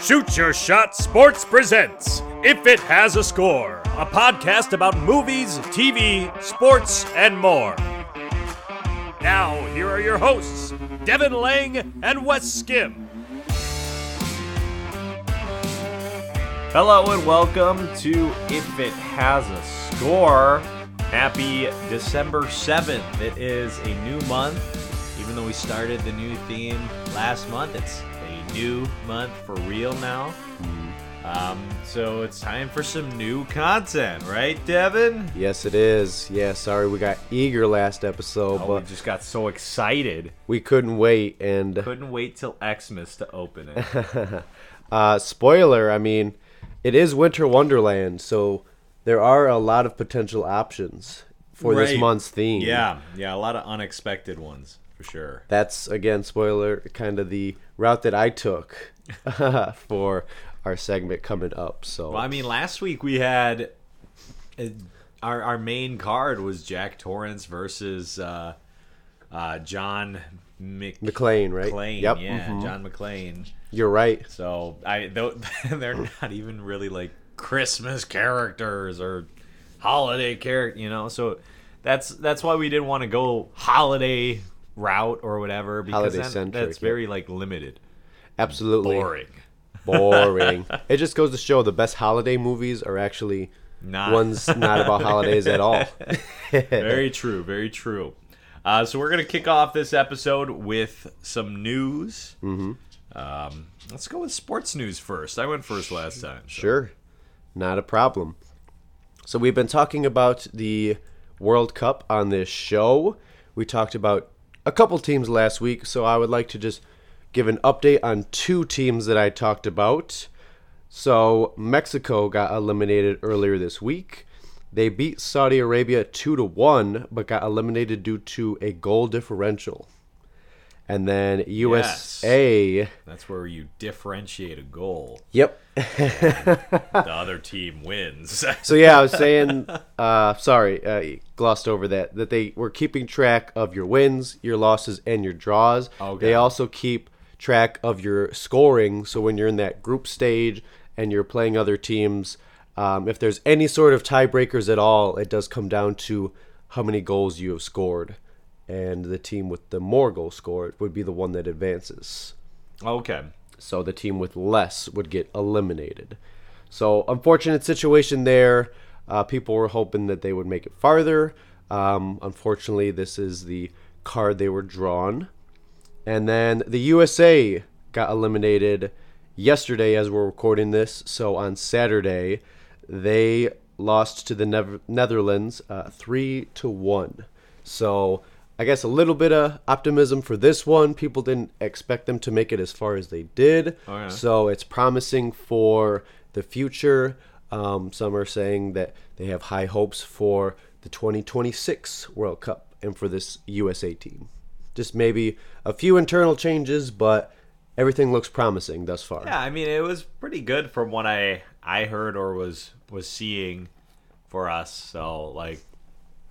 Shoot Your Shot Sports presents If It Has a Score, a podcast about movies, TV, sports, and more. Now, here are your hosts, Devin Lange and Wes Skim. Hello and welcome to If It Has a Score. Happy December 7th. It is a new month. Even though we started the new theme last month, it's new month for real now. Um, so it's time for some new content, right, Devin? Yes, it is. Yeah, sorry we got eager last episode, Oh, we but just got so excited. we couldn't wait. And Couldn't wait till Xmas to open it. uh, spoiler, I mean, it is Winter Wonderland, so there are a lot of potential options for this Right. month's theme. yeah, yeah, a lot of unexpected ones for sure. That's again, spoiler, kind of the route that I took for our segment coming up. So Well, I mean, last week we had uh, our our main card was Jack Torrance versus uh, uh, John Mc- McLean, right? McClane, Yep. yeah, mhm. John McClane. You're right. So I though, they're not even really like Christmas characters or holiday character, you know. So that's that's why we didn't want to go holiday route or whatever because that's yeah. very like limited, Absolutely boring. boring. it just goes to show the best holiday movies are actually Not ones not about holidays at all. very true, very true. Uh, so we're gonna kick off this episode with some news. Mm-hmm. Um, let's go with sports news first. I went first last time. so- Sure. Not a problem. So we've been talking about the World Cup on this show. We talked about a couple teams last week, so I would like to just give an update on two teams that I talked about. So Mexico got eliminated earlier this week. They beat Saudi Arabia 2 to 1 but got eliminated due to a goal differential. And then USA That's where you differentiate a goal. Yep. The other team wins. So yeah, I was saying, uh, sorry, uh, glossed over that. That they were keeping track of your wins, your losses, and your draws. Okay. They also keep track of your scoring. So when you're in that group stage and you're playing other teams, um, if there's any sort of tiebreakers at all, it does come down to how many goals you have scored, and the team with the more goals scored would be the one that advances. okay. So the team with less would get eliminated. So unfortunate situation there. Uh, people were hoping that they would make it farther. Um, unfortunately, this is the card they were drawn. And then the USA got eliminated yesterday as we're recording this. So on Saturday, they lost to the Nev- Netherlands uh, three to one. So I guess a little bit of optimism for this one. People didn't expect them to make it as far as they did. Oh, yeah. So it's promising for the future. Um, some are saying that they have high hopes for the 2026 World Cup and for this USA team. Just maybe a few internal changes, but everything looks promising thus far. Yeah, I mean it was pretty good from what I I heard or was was seeing for us. So like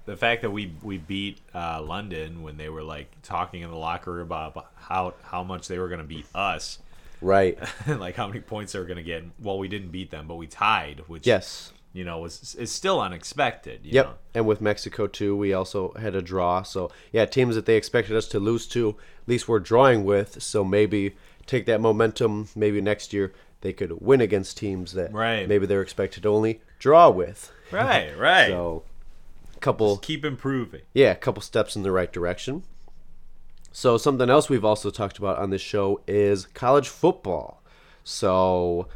the fact that we we beat uh, London when they were like talking in the locker room about how how much they were going to beat us, Right. like how many points they were going to get. Well, we didn't beat them, but we tied, which Yes. you know was is still unexpected. You Yep. know? And with Mexico too, we also had a draw. So yeah, teams that they expected us to lose to, at least we're drawing with. So maybe take that momentum. Maybe next year they could win against teams that Right. maybe they're expected to only draw with. Right, right. So couple Keep improving. yeah, a couple steps in the right direction. So something else we've also talked about on this show is college football. So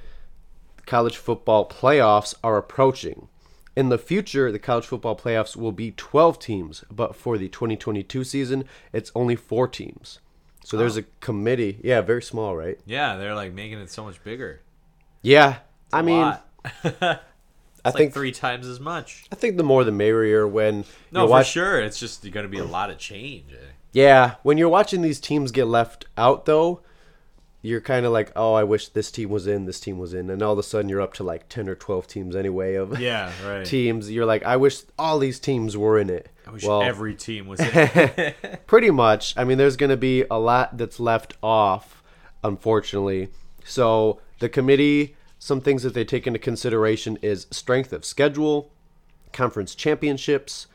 college football playoffs are approaching. In the future, the college football playoffs will be 12 teams, but for the 2022 season, it's only 4 teams. So there's a committee. Yeah, very small, right? Yeah, they're like making it so much bigger. Yeah. I A mean. I It's think three times as much. I think the more the merrier when No, for watch sure. It's just going to be a lot of change. eh? Yeah, when you're watching these teams get left out, though, you're kind of like, oh, I wish this team was in, this team was in, and all of a sudden you're up to like ten or twelve teams anyway of Yeah, right. teams. You're like, I wish all these teams were in it. I wish well, every team was in. pretty much. I mean, there's going to be a lot that's left off, unfortunately. So the committee, some things that they take into consideration is strength of schedule, conference championships,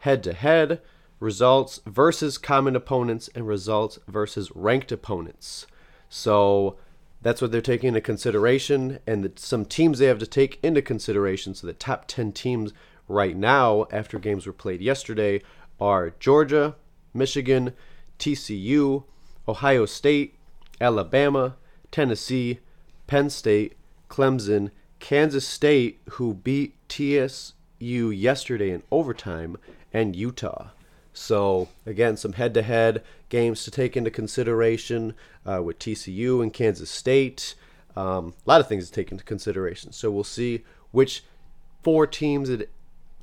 head to head, results versus common opponents, and results versus ranked opponents. So that's what they're taking into consideration, and some teams they have to take into consideration. So the top 10 teams right now, after games were played yesterday, are Georgia, Michigan, TCU, Ohio State, Alabama, Tennessee, Penn State, Clemson, Kansas State, who beat TCU yesterday in overtime, and Utah. So, again, some head to head games to take into consideration uh, with TCU and Kansas State. Um, a lot of things to take into consideration. So, we'll see which four teams it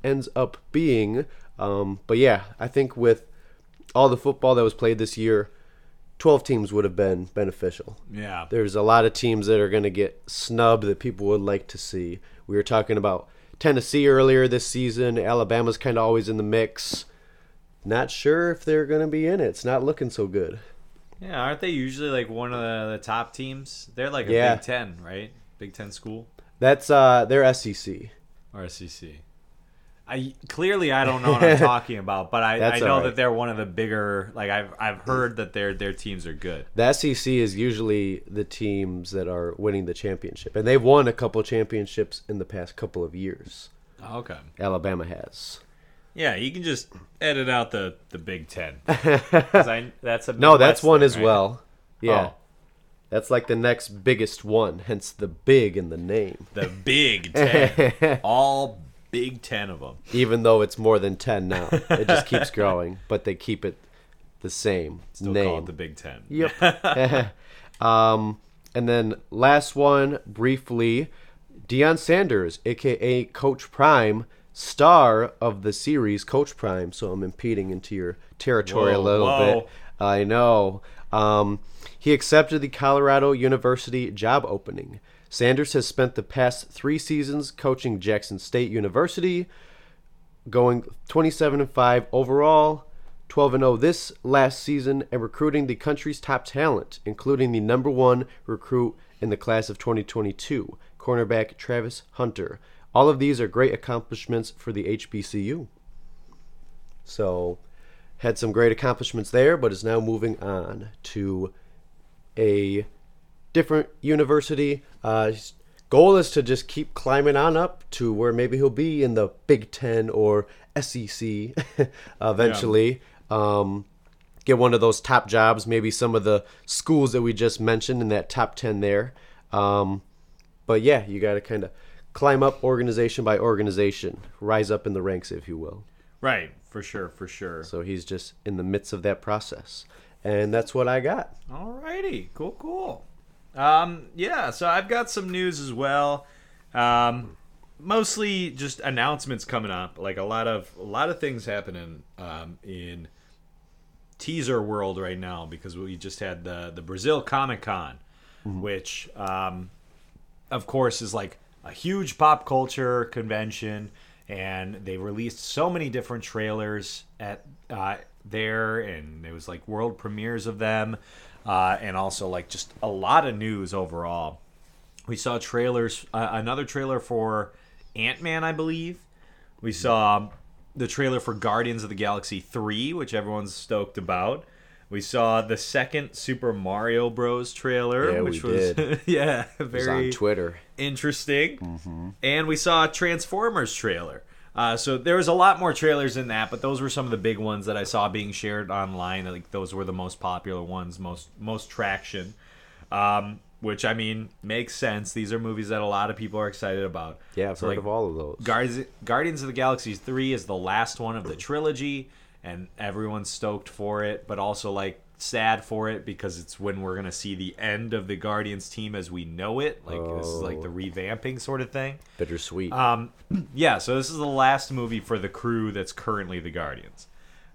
ends up being. Um, but yeah, I think with all the football that was played this year, 12 teams would have been beneficial. Yeah. There's a lot of teams that are going to get snubbed that people would like to see. We were talking about Tennessee earlier this season. Alabama's kind of always in the mix. Not sure if they're going to be in it. It's not looking so good. Yeah, aren't they usually like one of the, the top teams? They're like a Yeah. Big Ten, right? Big Ten school That's uh they're SEC. or SEC. I clearly I don't know what I'm talking about, but I, I know right. that they're one of the bigger. Like I've I've heard that their their teams are good. The SEC is usually the teams that are winning the championship, and they've won a couple championships in the past couple of years. Oh, okay. Alabama has. Yeah, you can just edit out the the Big Ten. I, that's a No, that's one thing, as right? well. Yeah. Oh. That's like the next biggest one, hence the big in the name. The Big Ten, all Big Ten of them. Even though it's more than 10 now. It just keeps growing, but they keep it the same Still name. call it the Big Ten. Yep. um, and then last one, briefly, Deion Sanders, aka Coach Prime, star of the series Coach Prime. So I'm impeding into your territory a little whoa. bit. I know. Um, he accepted the Colorado University job opening. Sanders has spent the past three seasons coaching Jackson State University, going 27 and 5 overall, 12 and 0 this last season, and recruiting the country's top talent, including the number one recruit in the class of 2022, cornerback Travis Hunter. All of these are great accomplishments for the HBCU. So, had some great accomplishments there, but is now moving on to a different university. Uh, his goal is to just keep climbing on up to where maybe he'll be in the Big Ten or SEC eventually. Um, get one of those top jobs, maybe some of the schools that we just mentioned in that top 10 there. Um, but yeah, you got to kind of climb up organization by organization, rise up in the ranks, if you will. Right, for sure, for sure. So he's just in the midst of that process. And that's what I got. All righty, cool, cool. Um, yeah, so I've got some news as well. Um, mostly just announcements coming up. Like a lot of a lot of things happening um, in teaser world right now because we just had the the Brazil Comic Con, which um, of course is like a huge pop culture convention and they released so many different trailers at uh, there and it was like world premieres of them uh, and also like just a lot of news overall we saw trailers uh, another trailer for ant-man i believe we saw the trailer for guardians of the galaxy 3 which everyone's stoked about we saw the second super mario bros trailer Yeah, which was did. yeah It was very on Twitter. interesting. And we saw a Transformers trailer. Uh, so there was a lot more trailers in that, but those were some of the big ones that I saw being shared online. Like those were the most popular ones, most most traction. Um, which I mean makes sense. These are movies that a lot of people are excited about. Yeah, I've So, heard like, of all of those. Guardians, Guardians of the Galaxy 3 is the last one of the trilogy, and everyone's stoked for it, but also like sad for it because it's when we're gonna see the end of the Guardians team as we know it. Like this is like the revamping sort of thing. Bittersweet. Um, yeah, so this is the last movie for the crew that's currently the Guardians.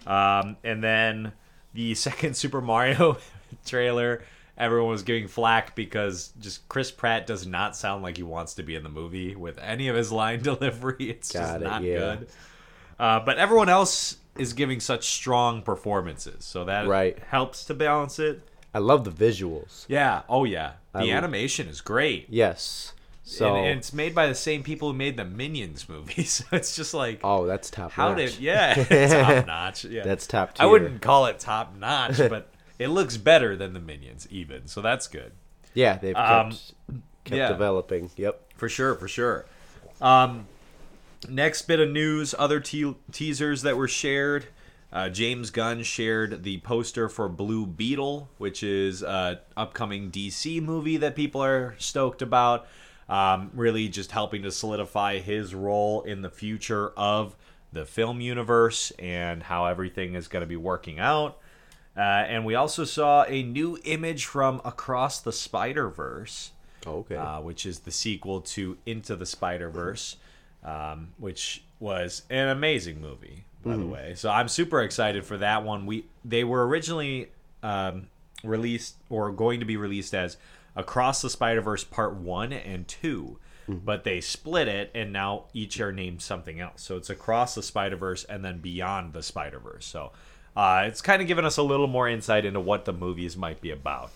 Um, and then the second Super Mario trailer, everyone was giving flack because just Chris Pratt does not sound like he wants to be in the movie with any of his line delivery. It's just Got it, not yeah. good. Uh, but everyone else is giving such strong performances, so that Right. helps to balance it. I love the visuals. Yeah. Oh yeah. The I- animation is great. Yes. So and, and it's made by the same people who made the Minions movies. So it's just like oh, that's top how notch. did yeah top notch. Yeah, That's top tier. I wouldn't call it top notch, but it looks better than the Minions even. So that's good Yeah, they've kept, Um, kept yeah. developing. Yep. for sure. For sure. Um, next bit of news: other te- teasers that were shared. Uh, James Gunn shared the poster for Blue Beetle, which is an upcoming DC movie that people are stoked about. Um, really, just helping to solidify his role in the future of the film universe and how everything is going to be working out. Uh, and we also saw a new image from Across the Spider Verse Okay. uh, which is the sequel to Into the Spider Verse, um, which was an amazing movie, by the way. So I'm super excited for that one. We they were originally um, released or going to be released as Across the Spider Verse Part One and 2 But they split it, and now each are named something else. So it's Across the Spider Verse and then Beyond the Spider Verse. So uh, it's kind of given us a little more insight into what the movies might be about.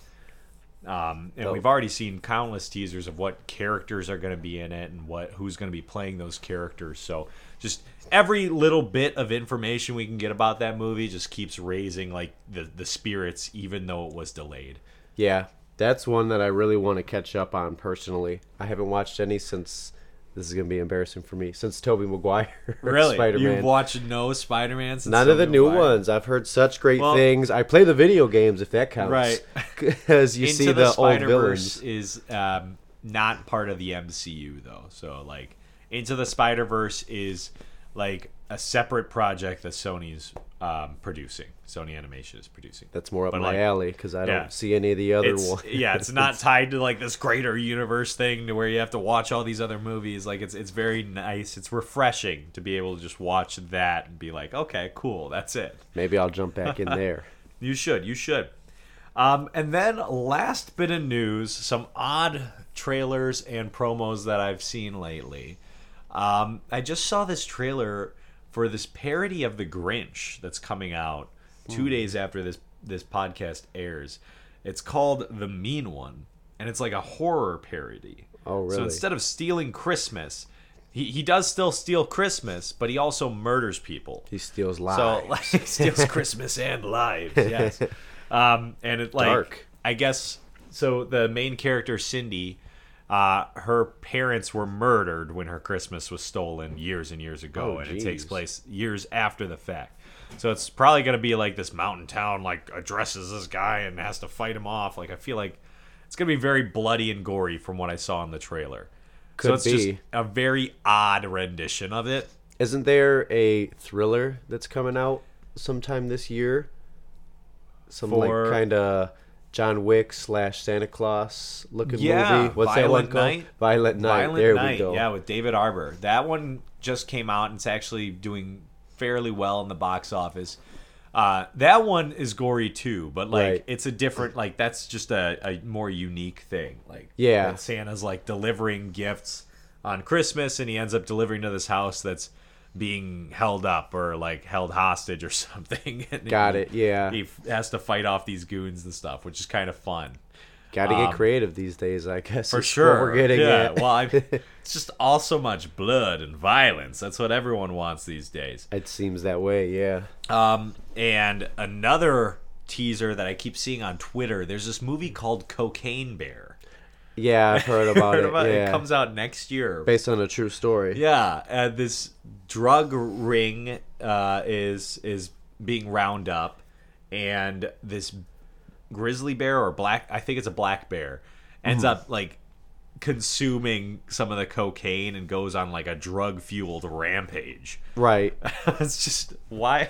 Um, and Dope. we've already seen countless teasers of what characters are going to be in it and what who's going to be playing those characters. So just every little bit of information we can get about that movie just keeps raising like the the spirits, even though it was delayed. yeah, that's one that I really want to catch up on personally. I haven't watched any since. This is gonna be embarrassing for me since Tobey Maguire. Spider-Man. you Man. watched no Spider Man? Since none of the new ones. I've heard such great Well- things. I play the video games if that counts. Right. Because you Into see the, the, old villains. is um, not part of the MCU though. So like Into the Spider-Verse is like a separate project that Sony's um, producing. Sony Animation is producing. That's more up But, my like, alley because I yeah. don't see any of the other ones. yeah, it's not tied to like this greater universe thing to where you have to watch all these other movies. Like it's it's very nice. It's refreshing to be able to just watch that and be like, okay, cool, that's it. Maybe I'll jump back in there. You should. You should. Um, and then last bit of news, some odd trailers and promos that I've seen lately. Um, I just saw this trailer for this parody of The Grinch that's coming out two days after this this podcast airs. It's called The Mean One, and it's like a horror parody. Oh, really? So instead of stealing Christmas, he, he does still steal Christmas, but he also murders people. He steals lives. So like steals Christmas and lives. Yes. Um, and it like Dark. I guess so. The main character Cindy, uh, her parents were murdered when her Christmas was stolen years and years ago, Oh, and it takes place years after the fact. So it's probably gonna be like this mountain town like addresses this guy and has to fight him off. Like I feel like it's gonna be very bloody and gory from what I saw in the trailer. so Could it's just be. a very odd rendition of it. Isn't there a thriller that's coming out sometime this year? Some For- like kind of John Wick slash Santa Claus looking Yeah, movie. What's that one Violent called? Night. Violent Night. Violent there Night, we go. yeah, with David Harbour. That one just came out and it's actually doing fairly well in the box office. Uh, that one is gory too, but like Right. it's a different like that's just a, a more unique thing. Like Yeah. Santa's like delivering gifts on Christmas and he ends up delivering to this house that's being held up or like held hostage or something. and Got he- it, yeah. He has to fight off these goons and stuff, which is kind of fun. Got to get Um, creative these days, I guess. For sure. We're getting yeah. well, I, it's just all so much blood and violence. That's what everyone wants these days. it seems that way, yeah. Um, and another teaser that I keep seeing on Twitter. There's this movie called Cocaine Bear. Yeah, I've heard about Heard it. about yeah. It comes out next year. Based on a true story. Yeah, uh, this drug ring uh, is is being round up, and this grizzly bear or black I think it's a black bear ends Mm-hmm. up like consuming some of the cocaine and goes on like a drug fueled rampage. Right. it's just why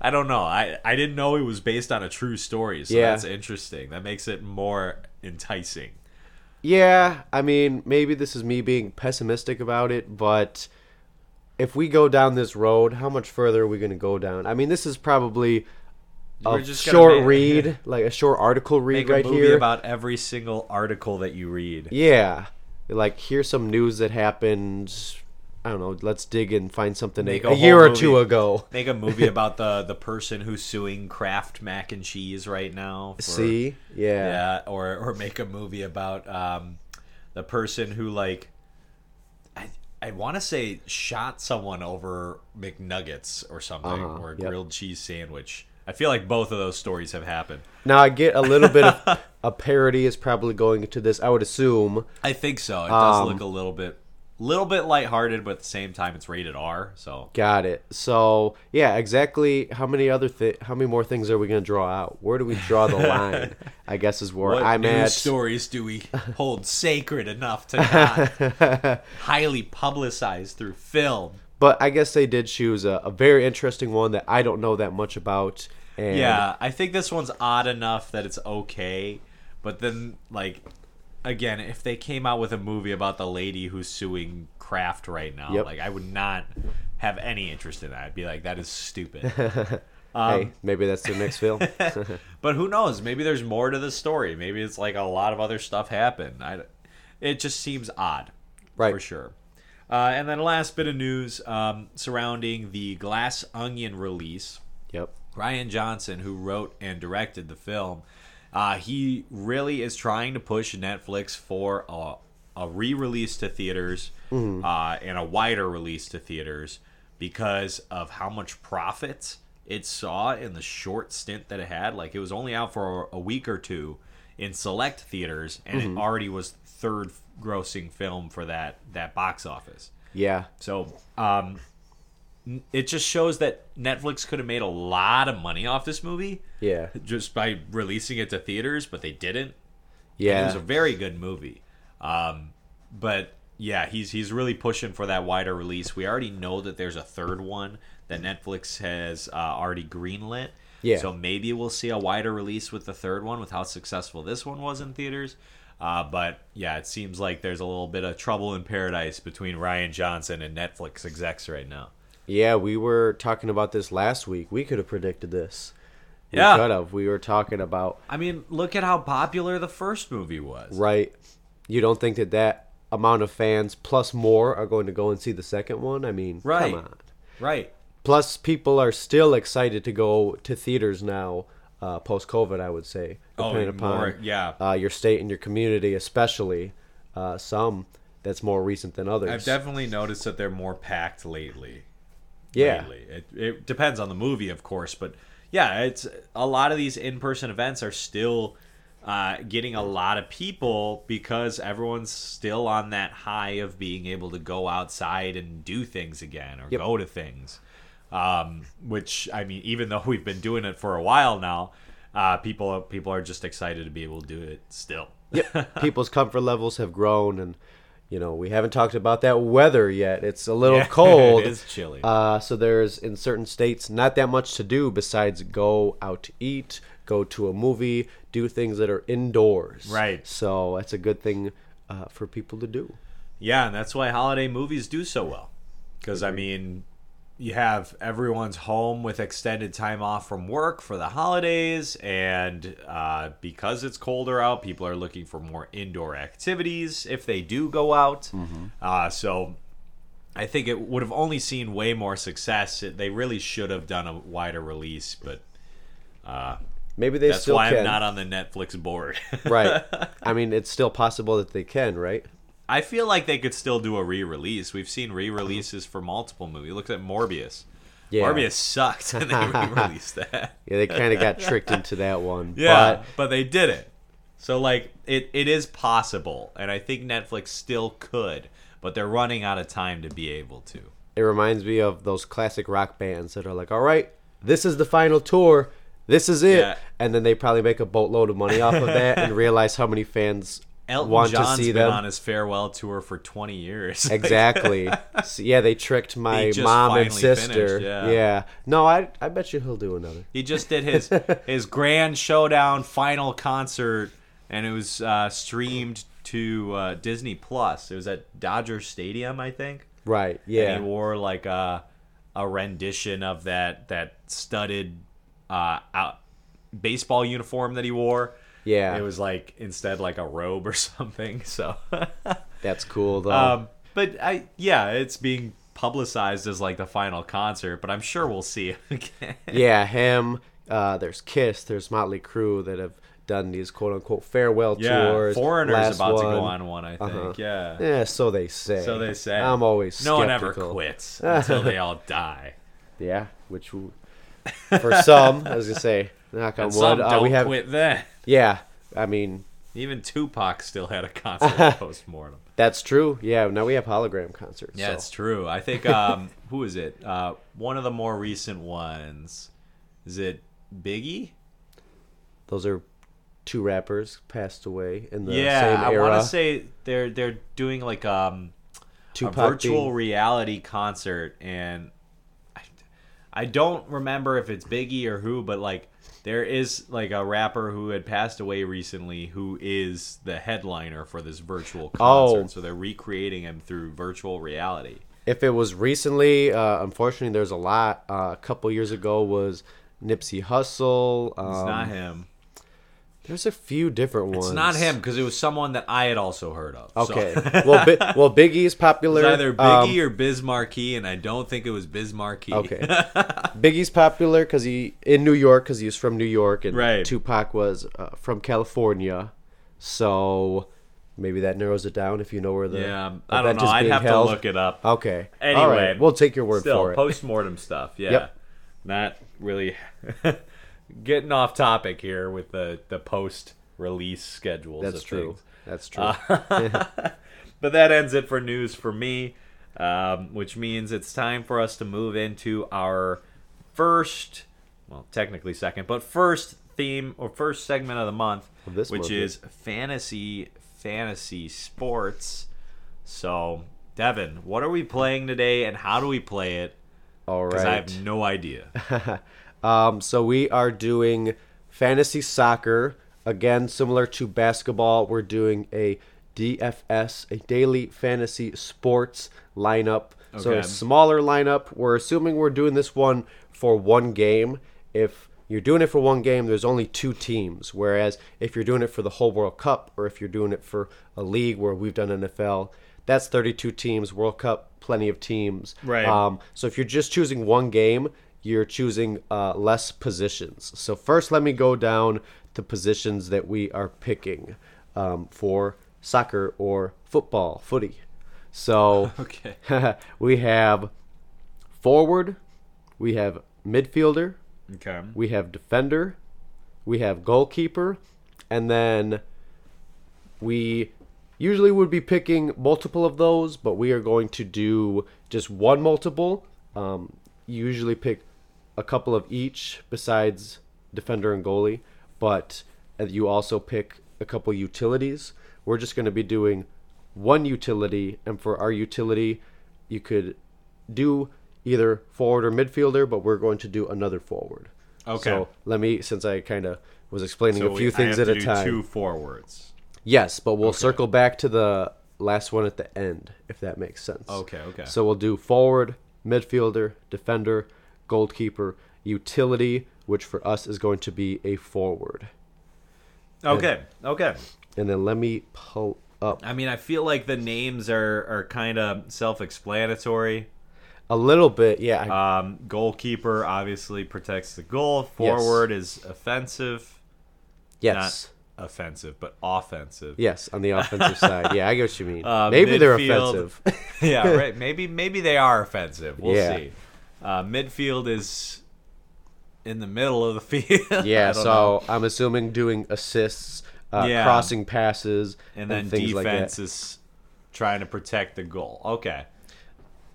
I don't know. I I didn't know it was based on a true story, so Yeah. that's interesting. That makes it more enticing. Yeah, I mean, maybe this is me being pessimistic about it, but if we go down this road, how much further are we going to go down? I mean, this is probably a short ma- read, like a short article read Make right here. about every single article that you read. yeah, like here's some news that happened I don't know. Let's dig and find something Make a, a a year or two ago. Make a movie about the the person who's suing Kraft mac and cheese right now. for- See, yeah, yeah, or or make a movie about um, the person who like I I want to say shot someone over McNuggets or something Uh-huh, or a yep. grilled cheese sandwich. I feel like both of those stories have happened. Now I get a little bit of a parody is probably going into this. I would assume. I think so. It does Um, look a little bit little bit lighthearted, but at the same time it's rated R, so Got it. So yeah, exactly. How many other thi- How many more things are we gonna draw out? Where do we draw the line? I guess is where what I'm news at. stories do we hold sacred enough to not highly publicize through film? But I guess they did choose a, a very interesting one that I don't know that much about. And Yeah, I think this one's odd enough that it's okay, but then like again, if they came out with a movie about the lady who's suing Kraft right now, Yep. like I would not have any interest in that. I'd be like, that is stupid. hey, maybe that's their next film. but who knows? Maybe there's more to the story. Maybe it's like a lot of other stuff happened. I, it just seems odd, Right. For sure. Uh, and then last bit of news um, surrounding the Glass Onion release. yep. Rian Johnson, who wrote and directed the film, uh, he really is trying to push Netflix for a, a re-release to theaters uh, and a wider release to theaters because of how much profit it saw in the short stint that it had. Like it was only out for a week or two in select theaters, and it already was third grossing film for that that box office. Yeah. So, um, it just shows that Netflix could have made a lot of money off this movie Yeah. just by releasing it to theaters, but they didn't. And Yeah. it was a very good movie. Um, but yeah, he's he's really pushing for that wider release. We already know that there's a third one that Netflix has uh, already greenlit. Yeah. So maybe we'll see a wider release with the third one with how successful this one was in theaters. Uh, but yeah, it seems like there's a little bit of trouble in paradise between Rian Johnson and Netflix execs right now. Yeah, we were talking about this last week. We could have predicted this. We Yeah. could have. We were talking about I mean, look at how popular the first movie was. right. You don't think that that amount of fans plus more are going to go and see the second one? I mean, Right. come on. Right. Plus, people are still excited to go to theaters now, uh, post COVID. I would say, Oh, depending and upon more- yeah. uh, your state and your community, especially uh, some that's more recent than others. I've definitely noticed that they're more packed lately. Yeah. It, it depends on the movie, of course, but yeah, it's a lot of these in-person events are still uh, getting a lot of people because everyone's still on that high of being able to go outside and do things again or Yep. go to things. Um, which I mean, even though we've been doing it for a while now, uh, people people are just excited to be able to do it still. yep. People's comfort levels have grown, and you know we haven't talked about that weather yet. It's a little Yeah, cold. it is chilly. Uh, so there's in certain states not that much to do besides go out to eat, go to a movie, do things that are indoors. Right. So that's a good thing uh, for people to do. Yeah, and that's why holiday movies do so well. Because, I mean, you have everyone's home with extended time off from work for the holidays, and uh, because it's colder out, people are looking for more indoor activities if they do go out. Uh, so I think it would have only seen way more success. It, they really should have done a wider release, but Maybe they that's still why can. I'm not on the Netflix board. right. I mean, it's still possible that they can, right? I feel like they could still do a re-release. We've seen re-releases for multiple movies. Look at Morbius. Yeah. Morbius sucked, and they re-released that. Yeah, they kind of got tricked into that one. Yeah, But but, they did it. So like it, it is possible, and I think Netflix still could, but they're running out of time to be able to. it reminds me of those classic rock bands that are like, all right, this is the final tour. This is it. Yeah. And then they probably make a boatload of money off of that and realize how many fans Elton want John's to see been them. on his farewell tour for 20 years. Exactly. So, yeah, they tricked my mom and sister. finished, yeah. No, I I bet you he'll do another. He just did his his grand showdown final concert, and it was uh, streamed to uh, Disney Plus. It was at Dodger Stadium, I think. Right. And Yeah. he wore like a a rendition of that that studded uh, out baseball uniform that he wore. Yeah. It was like instead like a robe or something. So That's cool though. um, but I yeah, it's being publicized as like the final concert, but I'm sure we'll see him again. yeah, him. Uh, there's Kiss. There's Motley Crue that have done these quote unquote farewell tours. Yeah, tours. Foreigner's Last about to go on one, I think. Uh-huh. Yeah. Yeah, so they say. So they say. I'm always no one ever quits until they all die. Yeah, which for some, I was gonna say, knock on wood. uh, we have. quit then. Yeah, I mean Even Tupac still had a concert post mortem. that's true. Yeah, now we have hologram concerts. Yeah, so. it's true. I think um who is it? Uh one of the more recent ones. Is it Biggie? those are two rappers passed away in the yeah, same I want to say they're they're doing like um Tupac a virtual reality concert and I, I don't remember if it's Biggie or who but like there is like a rapper who had passed away recently who is the headliner for this virtual concert Oh. so they're recreating him through virtual reality If it was recently, uh, unfortunately, there's a lot. Uh, a couple years ago was Nipsey Hussle. Um, it's not him There's a few different ones. it's not him because it was someone that I had also heard of so- Okay. well, Bi- well, Biggie's popular. It's either um, Biggie or Biz Markie, and I don't think it was Biz Markie. Okay. Biggie's popular because he in New York because he's from New York, and Right. Tupac was uh, from California. So maybe that narrows it down if you know where the yeah, I don't know. I'd have held. to look it up. Okay. All Anyway, right. we'll take your word Still, for it. post-mortem stuff. Yeah. Yep. Not really getting off topic here with the the post-release schedules. That's of true. things. That's true. Uh, But that ends it for news for me, um, which means it's time for us to move into our first, well, technically second, but first theme or first segment of the month, this which month, is fantasy fantasy sports. So, Devin, what are we playing today, and how do we play it? All Because I have no idea. Um, so we are doing fantasy soccer again, similar to basketball. We're doing a DFS, a daily fantasy sports lineup. Okay. So a smaller lineup. We're assuming we're doing this one for one game. If you're doing it for one game, there's only two teams. Whereas if you're doing it for the whole World Cup, or if you're doing it for a league where we've done NFL, that's 32 teams. World Cup, plenty of teams. Right. Um, so if you're just choosing one game, you're choosing uh, less positions. So first, let me go down the positions that we are picking um, for soccer or football, footy. So Okay. we have forward, we have midfielder, Okay. we have defender, we have goalkeeper, and then we usually would be picking multiple of those, but we are going to do just one multiple. Um, you usually pick a couple of each besides defender and goalie, but uh, you also pick a couple utilities. We're just going to be doing one utility, and for our utility, you could do either forward or midfielder, but we're going to do another forward. Okay. So let me, since I kind of was explaining So a we- few I things at to a do time. Two forwards. Yes, but we'll circle back to the last one at the end, if that makes sense. Okay, okay. So we'll do forward, midfielder, defender, goalkeeper, utility, which for us is going to be a forward. Okay. Okay. And then let me pull up I mean, I feel like the names are, are kind of self-explanatory. a little bit. Yeah, Um, goalkeeper obviously protects the goal. Forward is offensive, yes. not offensive, but offensive. Yes, on the offensive side. Yeah, I get what you mean. Uh, Maybe they're offensive. yeah, right. Maybe maybe they are offensive. We'll Yeah. see. Uh, midfield is in the middle of the field. Yeah, so know. I'm assuming doing assists, uh, Yeah. crossing passes, and then things like defense is trying to protect the goal. Okay.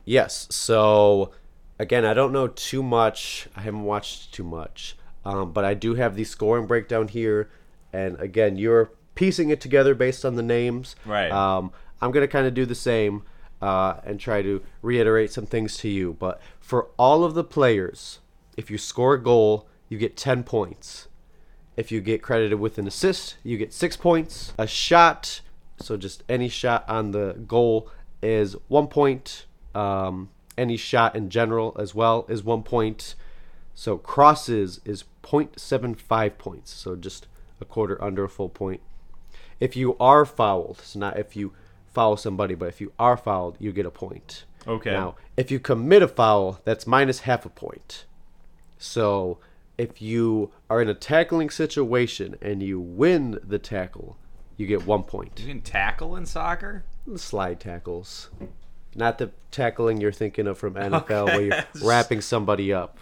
Yes. So again, I don't know too much. I haven't watched too much, um, but I do have the scoring breakdown here. And again, you're piecing it together based on the names. Right. Um, I'm gonna kind of do the same uh, and try to reiterate some things to you. But for all of the players, if you score a goal, you get 10 points. If you get credited with an assist, you get six points. A shot, so just any shot on the goal, is one point. Um, any shot in general as well is one point. So crosses is 0.75 points, so just a quarter under a full point. If you are fouled, so not if you foul somebody, but if you are fouled, you get a point. Okay. Now, if you commit a foul, that's minus half a point. So, if you are in a tackling situation and you win the tackle, you get one point. You can tackle in soccer? Slide tackles. Not the tackling you're thinking of from NFL Okay. where you're wrapping somebody up.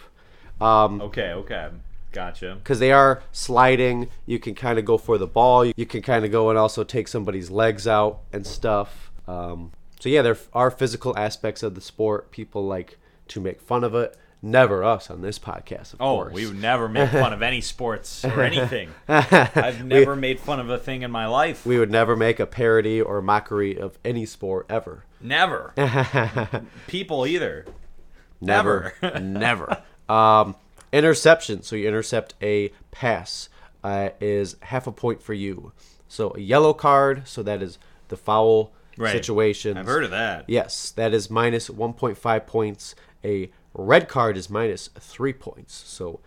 Um, Okay, okay. Gotcha. because they are sliding. You can kind of go for the ball. You can kind of go and also take somebody's legs out and stuff. Um, so yeah, there are physical aspects of the sport. People like to make fun of it. Never us on this podcast, of Oh, course. we would never make fun of any sports or anything. I've never made fun of a thing in my life. we would never make a parody or mockery of any sport ever. never. People either. Never, never. Um, interception. So you intercept a pass uh, is half a point for you. So a yellow card. So that is the foul Right. situation. I've heard of that. Yes, that is minus 1.5 points. A red card is minus 3 points. So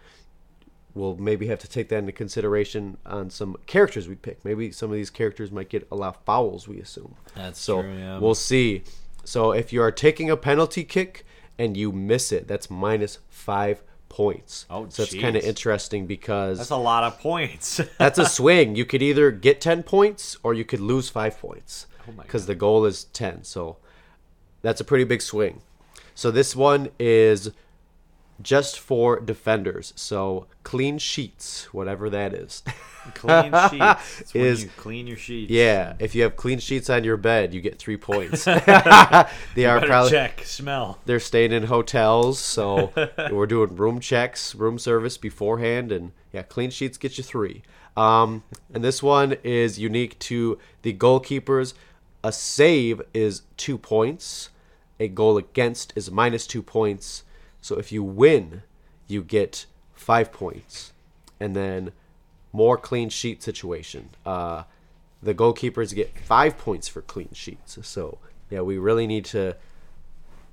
we'll maybe have to take that into consideration on some characters we pick. Maybe some of these characters might get a lot of fouls, we assume. That's so true, yeah. we'll see. So if you are taking a penalty kick and you miss it, that's minus 5 points. Oh, so it's kind of interesting because That's a lot of points. that's a swing. You could either get 10 points or you could lose 5 points. Oh Because the goal is 10. So that's a pretty big swing. So this one is just for defenders. So clean sheets, whatever that is. clean sheets. It's when Is- you clean your sheets. yeah, if you have clean sheets on your bed, you get 3 points. they are probably check, smell. they're staying in hotels, so we're doing room checks, room service beforehand, and yeah, clean sheets get you three. Um, and this one is unique to the goalkeepers. A save is two points. A goal against is minus two points. So if you win, you get five points. And then more clean sheet situation. Uh, the goalkeepers get five points for clean sheets. So yeah, we really need to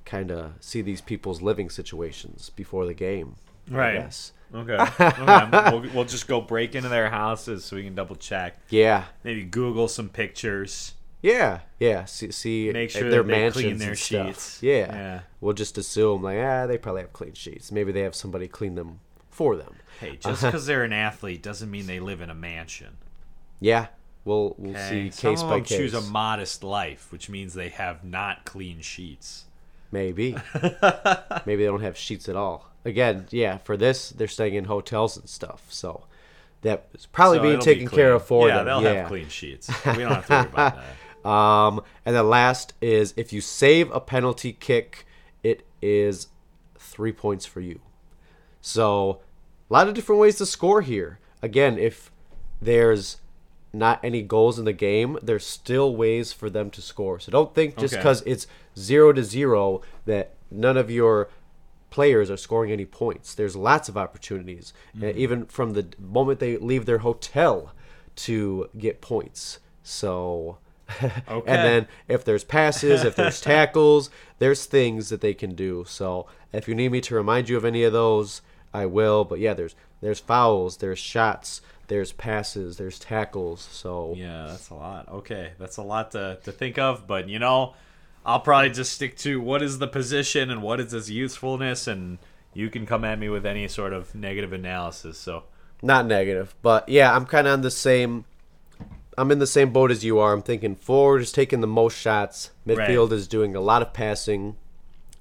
kind of see these people's living situations before the game. Right. Yes. Okay. okay. We'll, we'll just go break into their houses so we can double check. Yeah. Maybe Google some pictures. Yeah. Yeah. See, see Make sure their they mansions clean their and stuff. sheets. Yeah. Yeah. We'll just assume like ah they probably have clean sheets. Maybe they have somebody clean them for them. Hey, just because they're an athlete doesn't mean they live in a mansion. Yeah. We'll we'll Okay? see Some case by case. choose a modest life, which means they have not clean sheets. Maybe. Maybe they don't have sheets at all. Again, yeah, for this they're staying in hotels and stuff. So that's probably So being be taken care of for yeah, them. they'll yeah. have clean sheets. We don't have to worry about that. Um, and the last is if you save a penalty kick, it is three points for you. So, a lot of different ways to score here. Again, if there's not any goals in the game, there's still ways for them to score. So don't think just Okay. because it's zero to zero that none of your players are scoring any points. There's lots of opportunities, uh, even from the moment they leave their hotel to get points. So, Okay. and then if there's passes, if there's tackles, there's things that they can do. So if you need me to remind you of any of those, I will. But yeah, there's there's fouls, there's shots, there's passes, there's tackles. So Yeah, that's a lot. Okay, that's a lot to, to think of, but you know, I'll probably just stick to what is the position and what is its usefulness, and you can come at me with any sort of negative analysis. So, not negative, but yeah, I'm kind of on the same. I'm in the same boat as you are. I'm thinking forward is taking the most shots. Midfield is doing a lot of passing.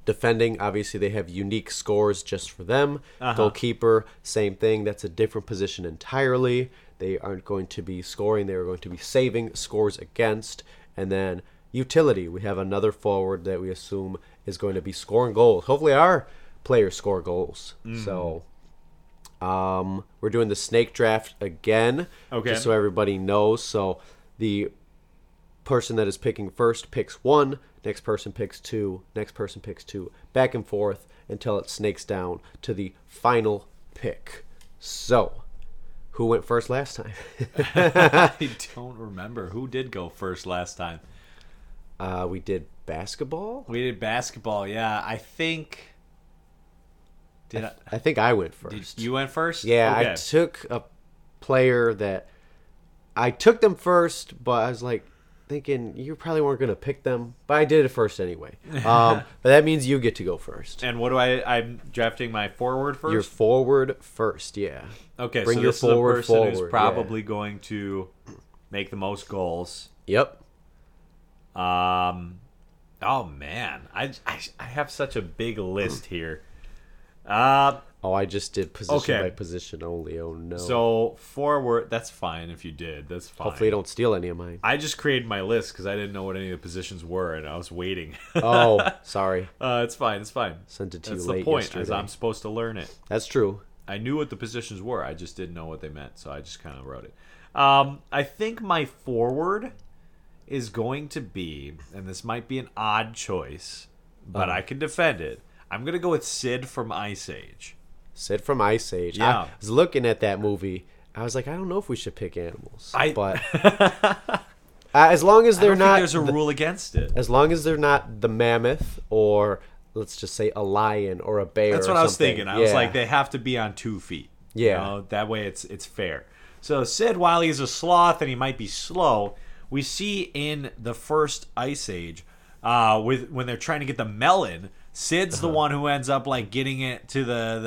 Defending, obviously, they have unique scores just for them. Uh-huh. Goalkeeper, same thing. That's a different position entirely. They aren't going to be scoring. They are going to be saving scores against. And then utility, we have another forward that we assume is going to be scoring goals. Hopefully, our players score goals. Mm-hmm. So um, we're doing the snake draft again, Okay. just so everybody knows. So the person that is picking first picks one, next person picks two, next person picks two, back and forth until it snakes down to the final pick. So, who went first last time? I don't remember who did go first last time. uh, we did basketball. We did basketball. Yeah, I think. Did I, I think I went first. you went first? Yeah, Okay. I took a player that I took them first, but I was like, thinking you probably weren't going to pick them, but I did it first anyway. Um, but that means you get to go first. And what do I? I'm drafting my forward first. You're forward first, yeah. okay, bring so your forward is forward, who's probably going to make the most goals. Yep. Um, oh man, I, I, I have such a big list here. Uh, Oh, I just did position Okay. by position only. Oh no. so forward, that's fine if you did. That's fine. hopefully you don't steal any of mine. I just created my list because I didn't know what any of the positions were, and I was waiting. Oh, sorry. uh, it's fine. It's fine. Sent it to That's you the late point. Is. I'm supposed to learn it. That's true. I knew what the positions were. I just didn't know what they meant, so I just kind of wrote it. Um, I think my forward is going to be, and this might be an odd choice, but Uh-huh. I can defend it. I'm gonna go with Sid from Ice Age. Sid from Ice Age. Yeah. I was looking at that movie. I was like, I don't know if we should pick animals. I- but uh, as long as they're think there's a the- rule against it. as long as they're not the mammoth or let's just say a lion or a bear. That's what I was something. thinking. I was like, they have to be on two feet. you Yeah. know? that way it's it's fair. So Sid, while he's a sloth and he might be slow, we see in the first Ice Age, uh, with when they're trying to get the melon, Sid's Uh-huh. the one who ends up like getting it to the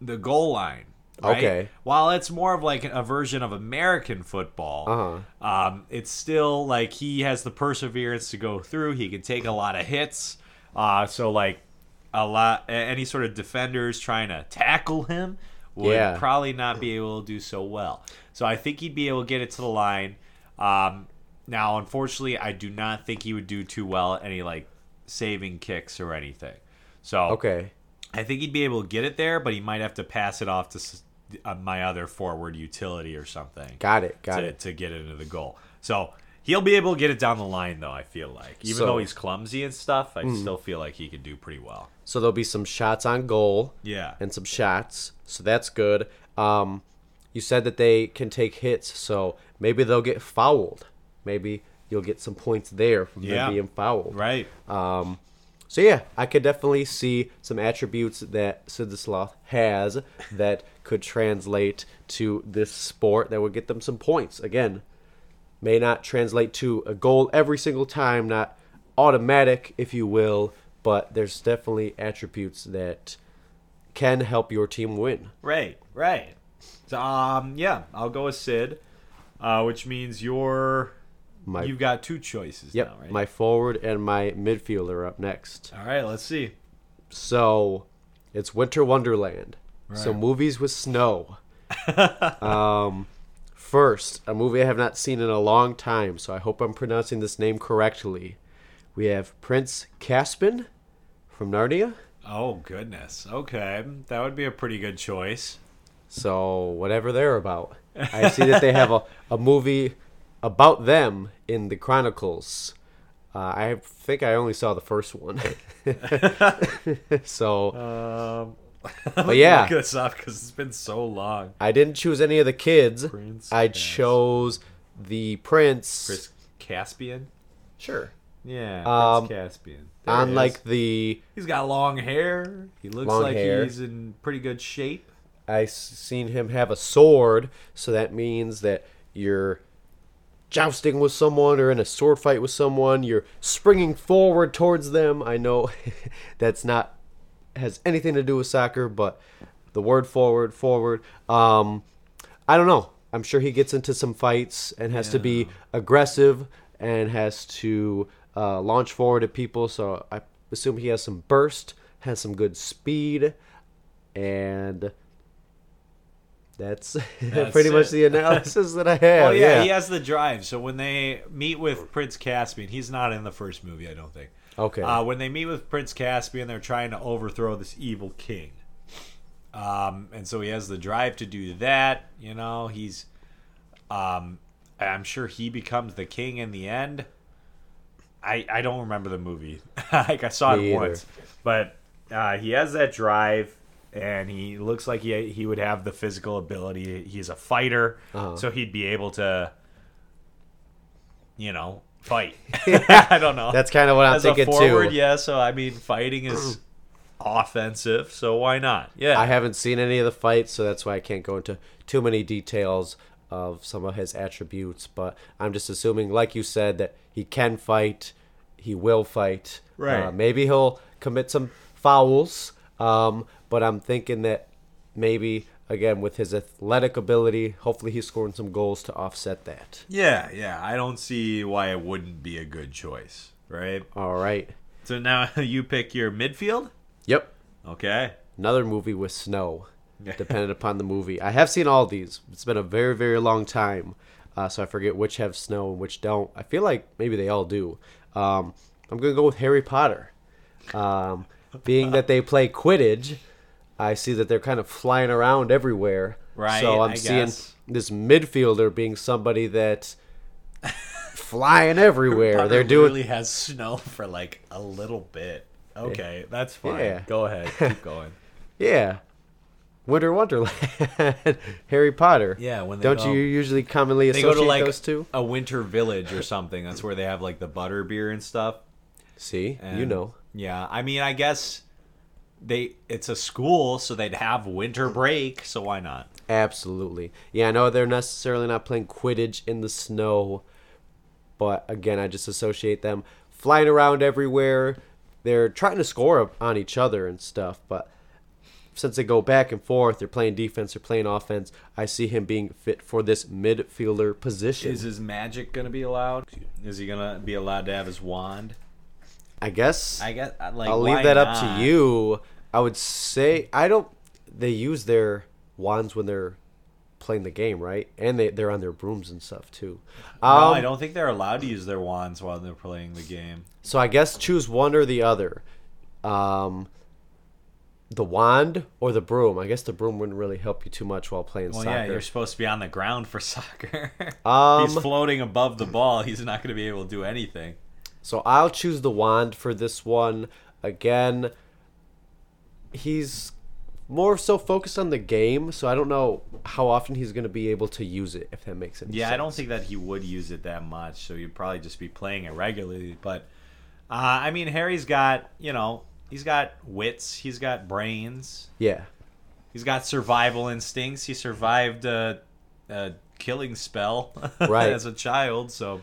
the, the goal line. Right? Okay. While it's more of like a version of American football, Uh-huh. um, it's still like he has the perseverance to go through. He can take a lot of hits. Uh, so like a lot, any sort of defenders trying to tackle him would Yeah. probably not be able to do so well. So I think he'd be able to get it to the line. Um, now, unfortunately, I do not think he would do too well at any like saving kicks or anything. So okay. I think he'd be able to get it there, but he might have to pass it off to uh, my other forward utility or something Got it. Got to, it. to get it into the goal. So he'll be able to get it down the line, though. I feel like, even So- though he's clumsy and stuff, I still feel like he could do pretty well. So there'll be some shots on goal Yeah, and some shots. So that's good. Um, you said that they can take hits, so maybe they'll get fouled. Maybe you'll get some points there from Yeah. them being fouled. right. Um, so yeah, I could definitely see some attributes that Sid the Sloth has that could translate to this sport that would get them some points. Again, may not translate to a goal every single time, not automatic, if you will, but there's definitely attributes that can help your team win. Right, right. So, um, yeah, I'll go with Sid, uh, which means you're My you've got two choices yep, now, right? my forward and my midfielder up next. All right, let's see. So it's Winter Wonderland. So movies with snow. um, first, a movie I have not seen in a long time, so I hope I'm pronouncing this name correctly. We have Prince Caspian from Narnia. Oh goodness. Okay, that would be a pretty good choice. So whatever they're about. I see that they have a, a movie about them in the Chronicles. Uh, I think I only saw the first one. so, Um, but yeah. look this up because it's been so long. I didn't choose any of the kids. Prince I Cas- chose the prince. Chris Caspian. Sure. Yeah, Um, Prince Caspian. There On like the, he's got long hair. He looks like hair. he's in pretty good shape. I seen him have a sword, so that means that you're jousting with someone or in a sword fight with someone. You're springing forward towards them. I know that's not has anything to do with soccer, but the word forward, forward. Um, I don't know. I'm sure he gets into some fights and has to be aggressive and has to uh, launch forward at people. So I assume he has some burst, has some good speed, and that's, That's pretty much the analysis that I have. Oh yeah, yeah. he has the drive. So when they meet with Prince Caspian, he's not in the first movie, I don't think. Okay. Uh, when they meet with Prince Caspian, they're trying to overthrow this evil king. Um, and so he has the drive to do that. You know, he's. Um, I'm sure he becomes the king in the end. I I don't remember the movie. like I saw Me it either. once, but uh, he has that drive, and he looks like he he would have the physical ability. He's a fighter, Uh-huh. so he'd be able to. You know, fight. I don't know. That's kind of what I'm As thinking forward, too. yeah. So I mean, fighting is offensive, so why not? Yeah. I haven't seen any of the fights, so that's why I can't go into too many details of some of his attributes, but I'm just assuming, like you said, that he can fight, he will fight. Right. Uh, maybe he'll commit some fouls, um, but I'm thinking that maybe again with his athletic ability, hopefully he's scoring some goals to offset that. Yeah, yeah. I don't see why it wouldn't be a good choice, right? All right. So now you pick your midfield? Yep. Okay. Another movie with snow, depending upon the movie. I have seen all these. It's been a very, very long time, uh, so I forget which have snow and which don't. I feel like maybe they all do. Um, I'm gonna go with Harry Potter. Um, being that they play Quidditch, I see that they're kind of flying around everywhere. Right, So I'm I seeing guess. this midfielder being somebody that flying everywhere. They're doing really has snow for like a little bit. Okay, that's fine. Yeah. Go ahead. Keep going. Yeah. Winter Wonderland, Harry Potter. Yeah, when they don't go- you usually commonly They associate go to like those two? a winter village or something. That's where they have like the butter beer and stuff. See, you know. Yeah, I mean, I guess they it's a school, so they'd have winter break. So why not? Absolutely. Yeah, I know they're necessarily not playing Quidditch in the snow, but again, I just associate them flying around everywhere. They're trying to score on each other and stuff, but since they go back and forth, they're playing defense, they're playing offense. I see him being fit for this midfielder position. Is his magic gonna be allowed? Is he gonna be allowed to have his wand? I guess I guess like I'll leave that up to you. I would say I don't. They use their wands when they're playing the game, right? And they they're on their brooms and stuff too. No, Um, I don't think they're allowed to use their wands while they're playing the game. So I guess choose one or the other. Um, the wand or the broom. I guess the broom wouldn't really help you too much while playing Well, soccer. yeah, you're supposed to be on the ground for soccer. Um, He's floating above the ball. He's not going to be able to do anything. So I'll choose the wand for this one. Again, he's more so focused on the game, so I don't know how often he's going to be able to use it, if that makes any Yeah, sense. I don't think that he would use it that much, so you'd probably just be playing it regularly. But uh, I mean, Harry's got you know he's got wits, he's got brains, Yeah. he's got survival instincts. He survived a, a killing spell Right. as a child, so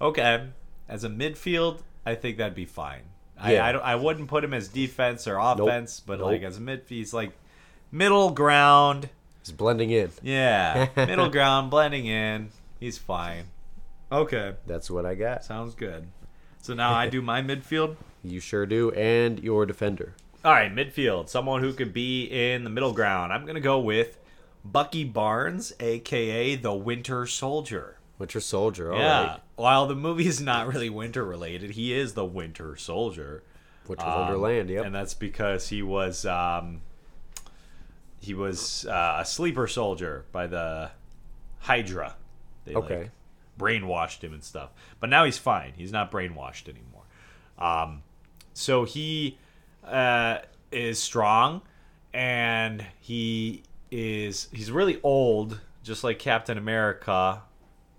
okay. As a midfield, I think that'd be fine. Yeah. I, I, don't, I wouldn't put him as defense or offense, but Nope. like as a midfield, he's like middle ground. He's blending in. Yeah, middle ground, blending in. He's fine. Okay, That's what I got. sounds good. So now I do my midfield. You sure do. And your defender. All right, midfield. Someone who could be in the middle ground. I'm gonna go with Bucky Barnes, aka the Winter Soldier. Winter Soldier. All right. yeah. While the movie is not really winter related, he is the Winter Soldier. Winter Um, Wonderland. Yep. And that's because he was um, he was uh, a sleeper soldier by the Hydra. They Okay. like, brainwashed him and stuff. But now he's fine. He's not brainwashed anymore. Um, so he uh, is strong, and he is he's really old, just like Captain America.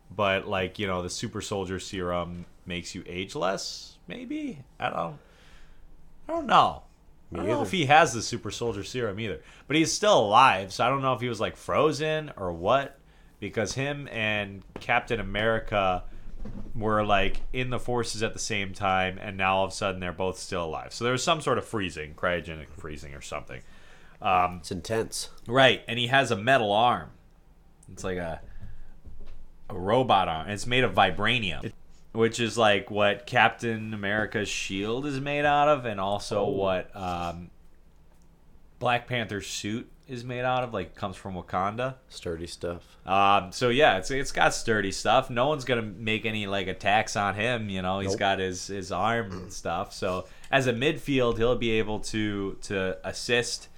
But like you know, the super soldier serum makes you age less. Maybe I don't. I don't know. I don't know if he has the super soldier serum either. But he's still alive, so I don't know if he was like frozen or what. Because him and Captain America were like in the forces at the same time, and now all of a sudden they're both still alive. So there was some sort of freezing, cryogenic freezing or something. Um, It's intense. Right, and he has a metal arm. It's like a a robot arm. It's made of vibranium, which is like what Captain America's shield is made out of, and also what um, Black Panther's suit is made out of. Like comes from Wakanda. Sturdy stuff. Um, so yeah, it's it's got sturdy stuff. No one's gonna make any like attacks on him. You know, he's Nope. got his his arm and stuff. So as a midfield, he'll be able to to assist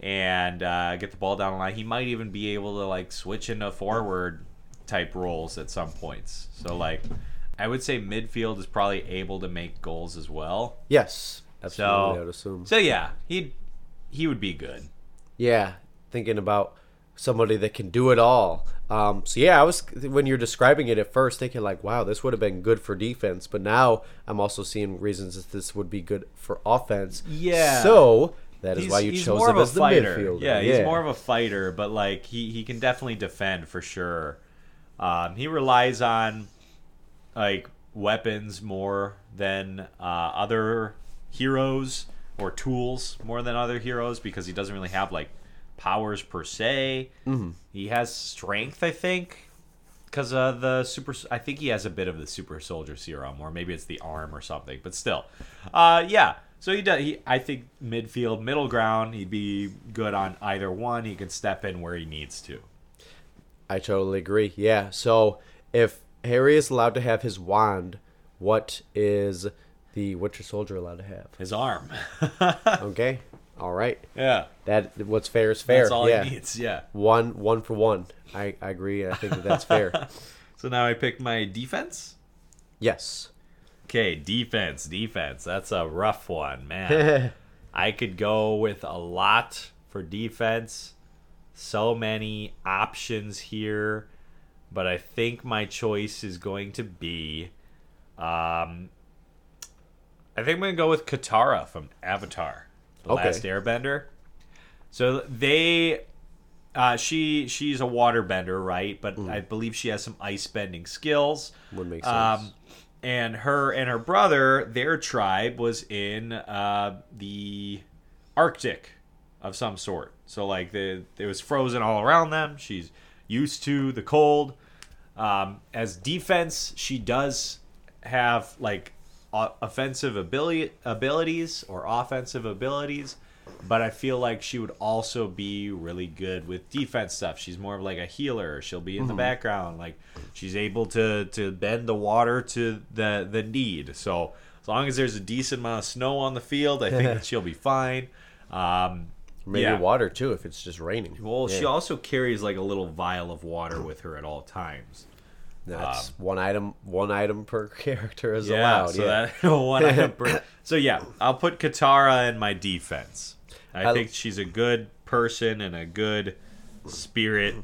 and uh, get the ball down the line. He might even be able to like switch into forward type roles at some points. So like, I would say midfield is probably able to make goals as well. Yes. Absolutely, I would So assume. so yeah, he he would be good. Yeah, thinking about somebody that can do it all. Um, so yeah, I was when you're describing it at first thinking like, wow, this would have been good for defense, but now I'm also seeing reasons that this would be good for offense. Yeah. So That is He's, why you he's chose more him of a as the fighter. midfielder. Yeah, he's more of a fighter, but like he, he can definitely defend for sure. Um, he relies on like weapons more than uh, other heroes or tools more than other heroes because he doesn't really have like powers per se. Mm-hmm. He has strength, I think, because uh, the super. I think he has a bit of the super soldier serum, or maybe it's the arm or something. But still, uh, yeah. So he does. He, I think midfield, middle ground. He'd be good on either one. He can step in where he needs to. I totally agree. Yeah. So if Harry is allowed to have his wand, what is the Winter Soldier allowed to have? His arm. Okay. All right. yeah. That what's fair is fair. That's all yeah. he needs. Yeah. One one for one. I, I agree. I think that that's fair. So now I pick my defense. yes. Okay, defense, defense. That's a rough one, man. I could go with a lot for defense. So many options here, but I think my choice is going to be um I think I'm going to go with Katara from Avatar, The Okay. Last Airbender. So they uh, she she's a waterbender, right? But I believe she has some ice bending skills. Would make Um, sense. and her and her brother, their tribe was in uh, the Arctic of some sort. So like the it was frozen all around them. She's used to the cold. Um, as defense, she does have like o- offensive ability abilities or offensive abilities, but I feel like she would also be really good with defense stuff. She's more of like a healer. She'll be in the background, like she's able to to bend the water to the the need. So as long as there's a decent amount of snow on the field, I think that she'll be fine. Um, Maybe yeah. water too if it's just raining. Well, she also carries like a little vial of water with her at all times. That's um, one item one item per character is Yeah, allowed. so yeah. that one item per- So yeah, I'll put Katara in my defense. I, I- think she's a good person and a good spirit.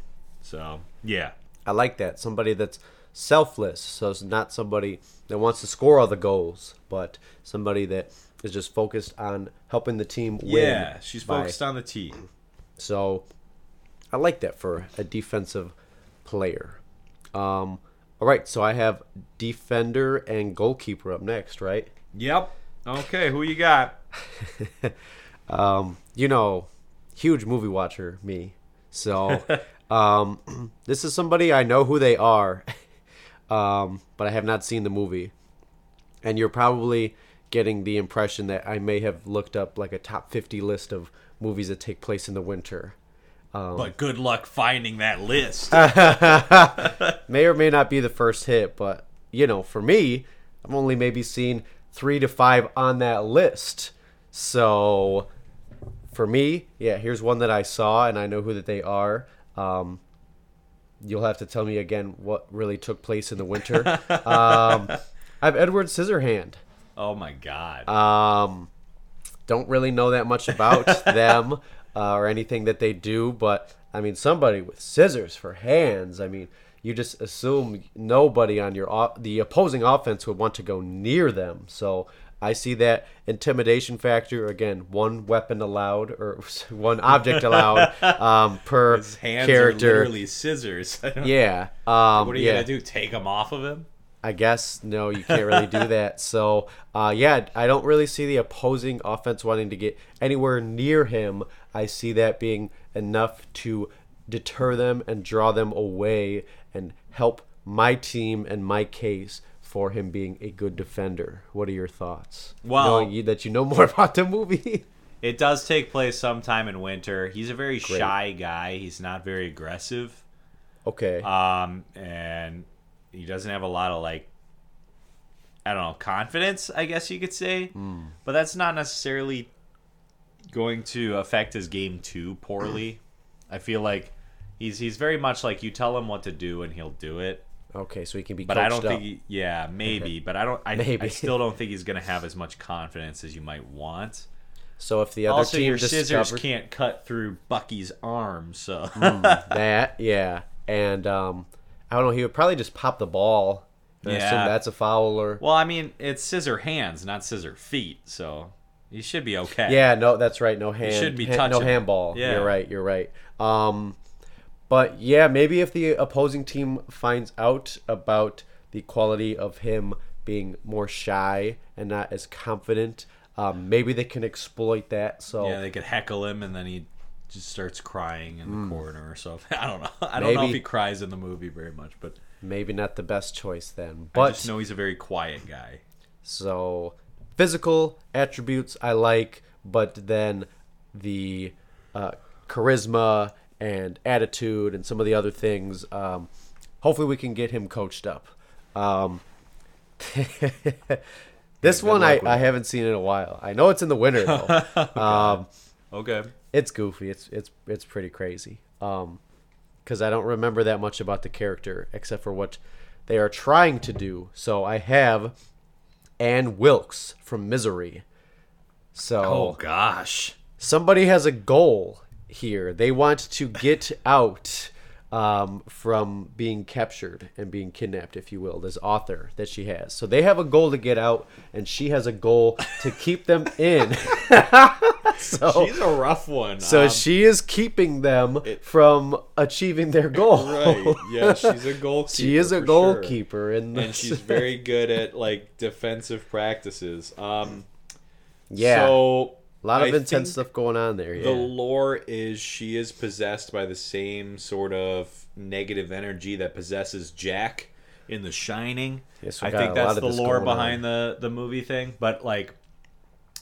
So yeah, I like that. Somebody that's selfless. So it's not somebody that wants to score all the goals, but somebody that is just focused on helping the team win. yeah, she's by- focused on the team. So I like that for a defensive player. Um, all right, so I have defender and goalkeeper up next, right? Yep. Okay, who you got? Um, you know, huge movie watcher, me. So um, this is somebody I know who they are, um, but I have not seen the movie. And you're probably getting the impression that I may have looked up like a top 50 list of movies that take place in the winter. But good luck finding that list. may or may not be the first hit, but you know, for me, I've only maybe seen three to five on that list. So for me, yeah, here's one that I saw and I know who that they are. Um, you'll have to tell me again what really took place in the winter. um, I have Edward Scissorhand. Oh my god. Um, don't really know that much about them uh, or anything that they do, but I mean, somebody with scissors for hands. I mean, you just assume nobody on your the opposing offense would want to go near them. So I see that intimidation factor again. One weapon allowed or one object allowed um, per His hands character. are literally scissors. Yeah. Um, What are you yeah. gonna do? Take them off of him? I guess no, you can't really do that. So, uh, yeah, I don't really see the opposing offense wanting to get anywhere near him. I see that being enough to deter them and draw them away and help my team and my case for him being a good defender. What are your thoughts? Well- knowing you, that you know more about the movie. It does take place sometime in winter. He's a very shy guy. He's not very aggressive. okay. Um, and he doesn't have a lot of like I don't know, confidence, I guess you could say. But that's not necessarily going to affect his game too poorly. I feel like he's he's very much like you tell him what to do and he'll do it. okay, so he can be. But I don't coached think he, yeah, maybe, but I don't I, I still don't think he's going to have as much confidence as you might want. so. If the other Also, your scissors can't cut through Bucky's arm, so that, yeah, and um, I don't know. He would probably just pop the ball. And I assume Yeah. that's a foul or Well, I mean, it's scissor hands, not scissor feet, so You should be okay. Yeah, no, that's right. No hand. shouldn't be ha- touching no handball. Yeah. You're right. You're right. Um, but yeah, maybe if the opposing team finds out about the quality of him being more shy and not as confident, um, maybe they can exploit that. So Yeah, they could heckle him and then he just starts crying in the corner or so. I don't know. I don't know if. He cries in the movie very much, but maybe not the best choice then. I But just know he's a very quiet guy. So physical attributes I like, but then the uh, charisma and attitude and some of the other things. Um, hopefully, we can get him coached up. Um, this one I, I haven't seen in a while. I know it's in the winter though. um, Okay. It's goofy. It's it's it's pretty crazy. Um, because I don't remember that much about the character except for what they are trying to do. So I have Anne Wilkes from Misery. So Oh gosh. somebody has a goal here. They want to get out um, from being captured and being kidnapped, if you will. This author that she has. So they have a goal to get out, and she has a goal to keep them in. so She's a rough one. so Um, she is keeping them from achieving their goal. right. Yeah, she's a goalkeeper. she is a sure. goalkeeper, in and this. she's very good at like defensive practices. Um, yeah. So a lot of I intense stuff going on there. Yeah. The lore is she is possessed by the same sort of negative energy that possesses Jack in The Shining. Yes, I think that's the lore behind the the movie thing. But like,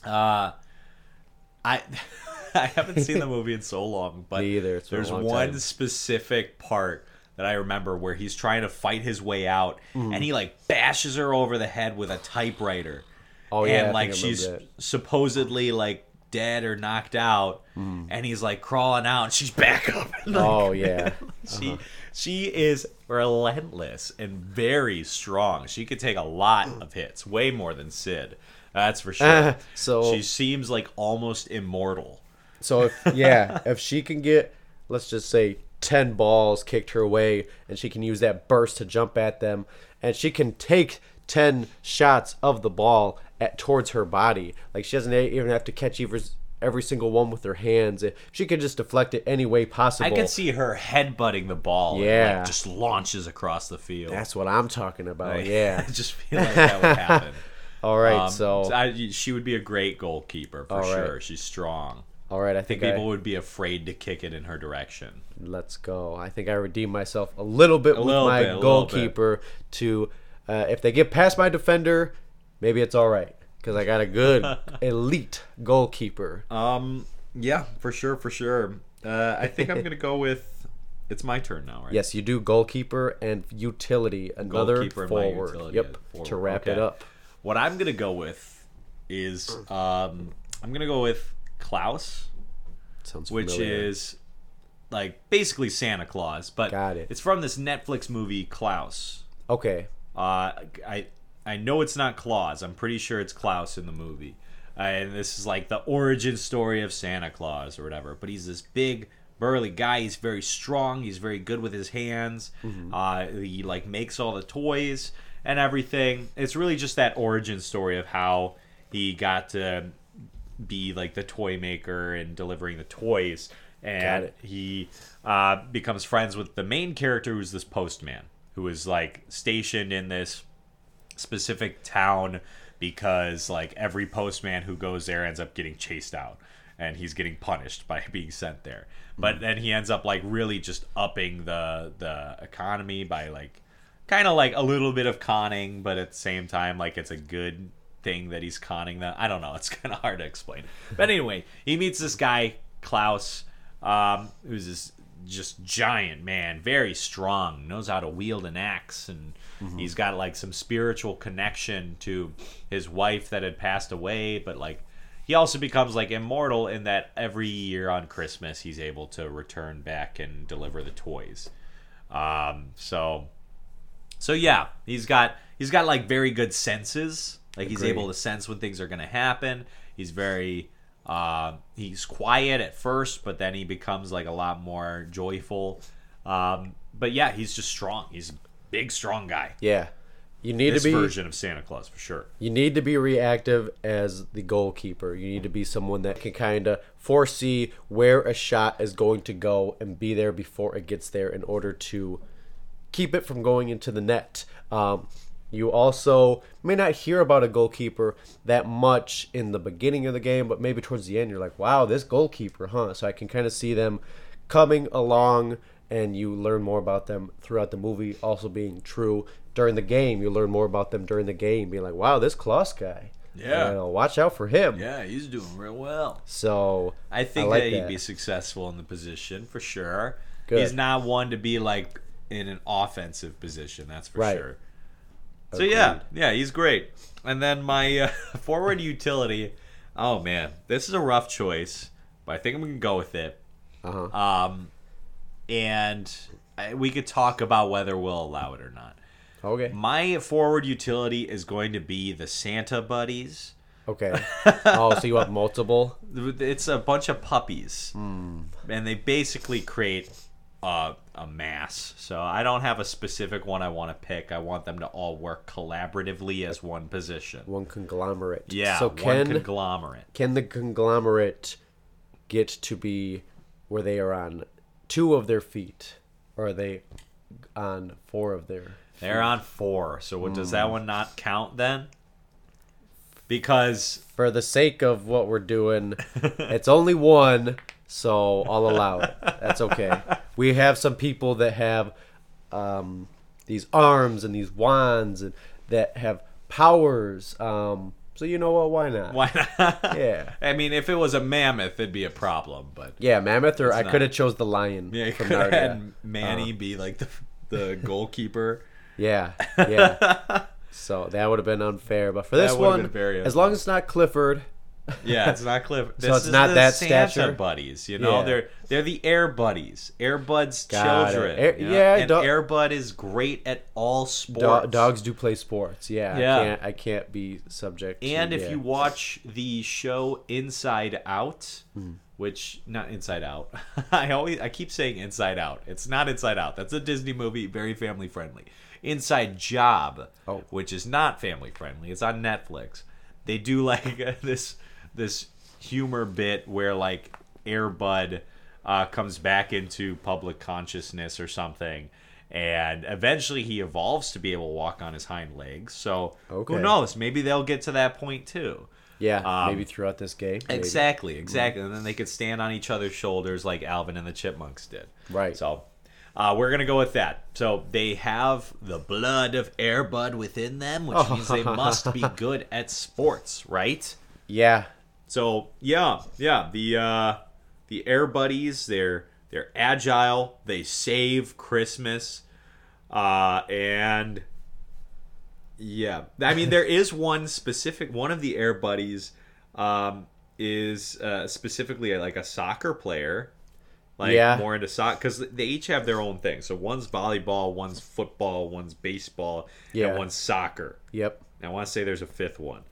uh, I I haven't seen the movie in so long, but either. It's been a there's one time. specific part that I remember where he's trying to fight his way out, Mm-hmm. and he like bashes her over the head with a typewriter. Oh, yeah, and like she's that. supposedly like dead or knocked out, and he's like crawling out, and she's back up. like, Mm. Oh yeah. she she is relentless and very strong. She could take a lot of hits, way more than Sid. That's for sure. So- she seems like almost immortal. So if yeah, if she can get let's just say 10 balls kicked her way and she can use that burst to jump at them and she can take 10 shots of the ball at towards her body. Like she doesn't even have to catch every, every single one with her hands. She could just deflect it any way possible. I could see her headbutting the ball. and, Yeah. like, just launches across the field. That's what I'm talking about. I- yeah. I just feel like that would happen. All right. Um, so I, she would be a great goalkeeper for right. sure. She's strong. all right, I I think think I, people would be afraid to kick it in her direction. let's go. I think I redeemed myself a little bit with little my a bit. goalkeeper to uh, if they get past my defender, maybe it's all right because I got a good elite goalkeeper. Um, yeah, for sure, for sure. Uh, I think I'm gonna go with. It's my turn now, right? Yes, you do goalkeeper and utility, another Goalkeeper forward. utility Yep, is to forward. wrap it up. What I'm gonna go with is um, I'm gonna go with Klaus, Sounds which is like basically Santa Claus, but Got it. it's from this Netflix movie Klaus. okay. Uh, I I know it's not Claus. I'm pretty sure it's Klaus in the movie, uh, and this is like the origin story of Santa Claus or whatever. But he's this big, burly guy. He's very strong. He's very good with his hands. Uh, he like makes all the toys and everything. It's really just that origin story of how he got to be like the toy maker and delivering the toys. And he uh, becomes friends with the main character, who's this postman, who is like stationed in this specific town because like every postman who goes there ends up getting chased out and he's getting punished by being sent there. But then he ends up like really just upping the the economy by like kind of like a little bit of conning but at the same time like it's a good thing that he's conning them. I don't know. It's kind of hard to explain. But anyway he meets this guy klaus um, who's this just giant man, very strong, knows how to wield an axe, and he's got like some spiritual connection to his wife that had passed away. But like, he also becomes like immortal in that every year on Christmas he's able to return back and deliver the toys. Um, so, so yeah, he's got he's got like very good senses. Like he's able to sense when things are going to happen. He's very uh, he's quiet at first, but then he becomes like a lot more joyful. Um, but yeah, he's just strong. He's a big, strong guy. Yeah. You need to be this be- version of Santa Claus for sure. You need to be reactive as the goalkeeper. You need to be someone that can kind of foresee where a shot is going to go and be there before it gets there in order to keep it from going into the net. Um, you also may not hear about a goalkeeper that much in the beginning of the game, but maybe towards the end, you're like, wow, this goalkeeper, huh? So I can kind of see them coming along and you learn more about them throughout the movie also being true during the game you learn more about them during the game being like wow this Klaus guy Yeah. you uh, watch out for him Yeah, he's doing real well. so I think like that he'd that. be successful in the position for sure. Good. He's not one to be like in an offensive position, that's for Right. sure. So yeah, yeah, he's great. And then my uh, forward utility. Oh man, this is a rough choice, but I think I'm gonna go with it. uh-huh. Um, and I, we could talk about whether we'll allow it or not. okay My forward utility is going to be the Santa buddies. okay oh so you have multiple It's a bunch of puppies, Hmm. and they basically create a, a mass. So I don't have a specific one I want to pick. I want them to all work collaboratively as one position. one conglomerate Yeah, so one can conglomerate. can the conglomerate get to be where they are on two of their feet or are they on four of their They're on four. So what, does Hmm. that one not count then? Because for the sake of what we're doing, it's only one, so I'll allow it. That's okay. We have some people that have um, these arms and these wands and that have powers. Um, so you know what? Why not? why not? Yeah, I mean, if it was a mammoth, it'd be a problem. But yeah, mammoth, or I not. could have chose the lion. yeah, from could had Manny be like the the goalkeeper. Yeah, yeah. so that would have been unfair, but for this one, very as long as it's not Clifford, Yeah, it's not Cliff. This it's is not the that Santa stature? buddies. You know, Yeah. they're they're the Air Buddies, Air Buds Got children. Air- you know? yeah, and do- Air Bud is great at all do- sports. dogs do play sports. Yeah, Yeah. I can't. I can't be subject. to, And if yeah. you watch the show Inside Out, Hmm. which not Inside Out, I always I keep saying Inside Out. It's not Inside Out. That's a Disney movie, very family friendly. Inside Job, Oh. which is not family friendly. It's on Netflix. They do like this this humor bit where like Airbud uh, comes back into public consciousness or something. And eventually he evolves to be able to walk on his hind legs. So Okay. who knows? Maybe they'll get to that point too. Yeah, Um, maybe throughout this game. maybe. Exactly, exactly. And then they could stand on each other's shoulders like Alvin and the Chipmunks did. Right. So uh, we're gonna go with that. So they have the blood of Airbud within them, which means they must be good at sports, right? Yeah, So yeah, yeah. The uh, the Air Buddies, they're they're agile. They save Christmas, uh, and yeah. I mean, there is one specific one of the Air Buddies um, is uh, specifically like a soccer player. Like Yeah. more into soccer because they each have their own thing. So one's volleyball, one's football, one's baseball, Yeah. and one's soccer. yep. I want to say there's a fifth one,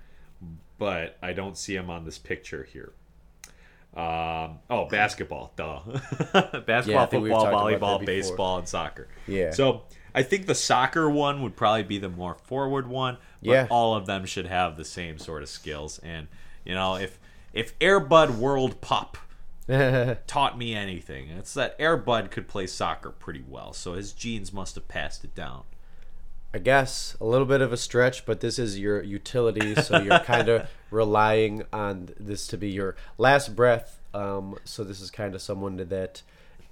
but I don't see him on this picture here. Um, oh, basketball, duh. basketball, Yeah, football, talked about that volleyball, baseball, and soccer. Yeah. So I think the soccer one would probably be the more forward one, but Yeah. all of them should have the same sort of skills. And you know, if if Airbud World Pup taught me anything, it's that Airbud could play soccer pretty well. So his genes must have passed it down. I guess a little bit of a stretch, but this is your utility, so you're kind of relying on this to be your last breath. Um, so this is kind of someone that,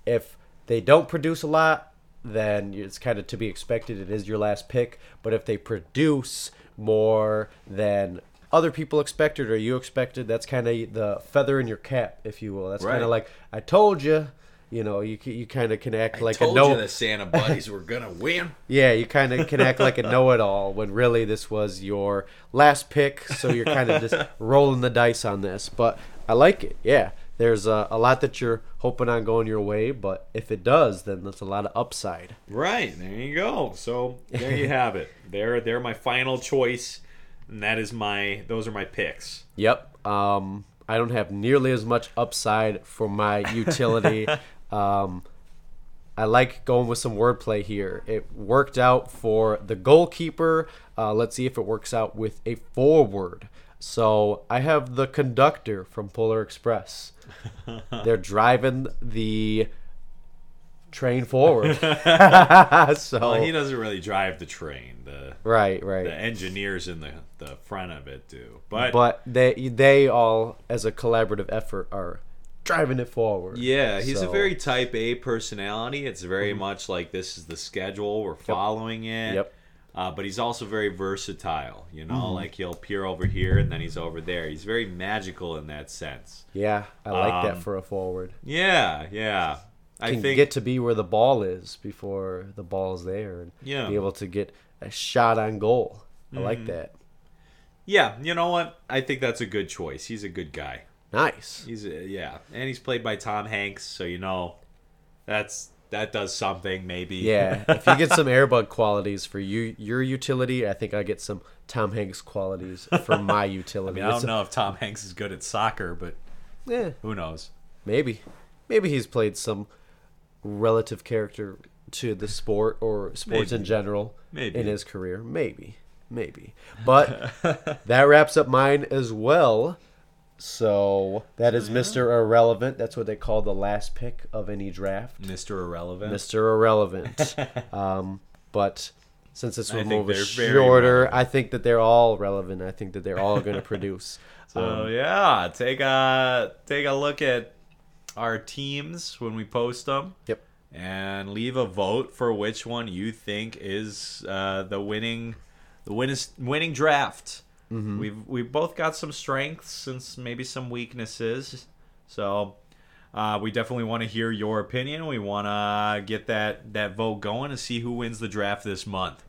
if they don't produce a lot, then it's kind of to be expected. It is your last pick, but if they produce more than other people expected or you expected, that's kind of the feather in your cap, if you will. That's kind of like I told you. You know, you you kind of can act like a told you the Santa buddies were gonna win. Yeah, you kind of can act like a know-it-all when really this was your last pick, so you're kind of just rolling the dice on this. But I like it. Yeah, there's a, a lot that you're hoping on going your way, but if it does, then that's a lot of upside. Right, there you go. So there you have it. They're they're my final choice, and that is my those are my picks. Yep. Um, I don't have nearly as much upside for my utility. Um, I like going with some wordplay here. It worked out for the goalkeeper. Uh, let's see if it works out with a forward. So I have the conductor from Polar Express. They're driving the train forward. so Well, he doesn't really drive the train. The right, right. the engineers in the the front of it do. But, but they they all as a collaborative effort are driving it forward. yeah, he's So- Mm-hmm. a very type A personality. It's very much like this is the schedule. We're following it. Yep. Uh, but he's also very versatile. You know, like he'll appear over here and then he's over there. He's very magical in that sense. yeah. I like Um, that for a forward. Yeah, yeah. I Can think get to be where the ball is before the ball's there, and Yeah. be able to get a shot on goal. I Mm-hmm. like that. Yeah, you know what? I think that's a good choice. He's a good guy. Nice. He's a, yeah, and he's played by Tom Hanks, so you know, that's that does something maybe. Yeah, if you get some Airbud qualities for you your utility, I think I get some Tom Hanks qualities for my I utility. mean, I don't a- know if Tom Hanks is good at soccer, but Yeah, who knows? maybe, maybe he's played some relative character to the sport or sports in general Maybe. in his career. Maybe, maybe. But that wraps up mine as well. So that is Mr. Irrelevant. That's what they call the last pick of any draft. Mr. Irrelevant. Mr. Irrelevant. um, but since this I was think more a they're very shorter, relevant. I think that they're all relevant. I think that they're all going to produce. So yeah, take a take a look at our teams when we post them. Yep. And leave a vote for which one you think is uh, the winning, the winning winning draft. We've we've both got some strengths and maybe some weaknesses. So uh, we definitely want to hear your opinion. We want to get that that vote going and see who wins the draft this month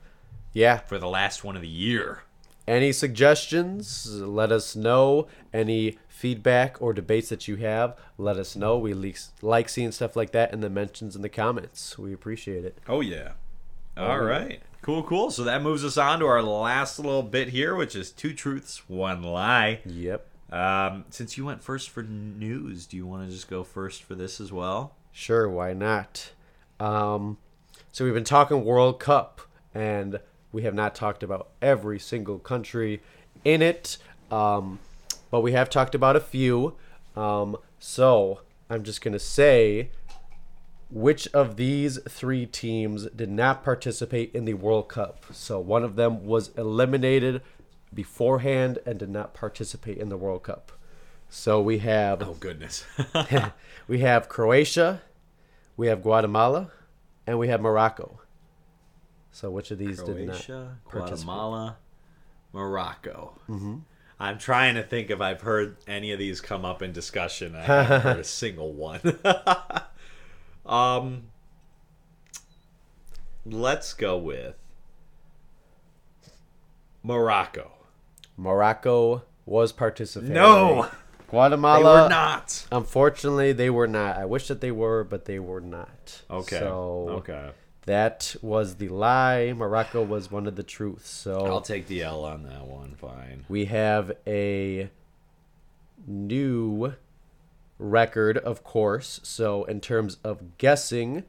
Yeah. for the last one of the year. Any suggestions? Let us know. Any feedback or debates that you have, let us know. We le- like seeing stuff like that in the mentions in the comments. We appreciate it. Oh yeah. All right. Cool, cool. So that moves us on to our last little bit here, which is two truths, one lie. Yep. Um, since you went first for news, do you want to just go first for this as well? Sure, why not? Um, so we've been talking World Cup, and we have not talked about every single country in it, um, but we have talked about a few. Um, so I'm just gonna say, which of these three teams did not participate in the World Cup? So one of them was eliminated beforehand and did not participate in the World Cup. So we have Oh goodness. we have Croatia, we have Guatemala, and we have Morocco. So which of these did not? Croatia, participate. Guatemala, Morocco. Mm-hmm. I'm trying to think if I've heard any of these come up in discussion. I haven't heard a single one. um, let's go with Morocco. Morocco was participating. No, Guatemala. they were not. Unfortunately, they were not. I wish that they were, but they were not. Okay. So okay. that was the lie. Morocco was one of the truths. So I'll take the L on that one. Fine. we have a new record, of course. So in terms of guessing,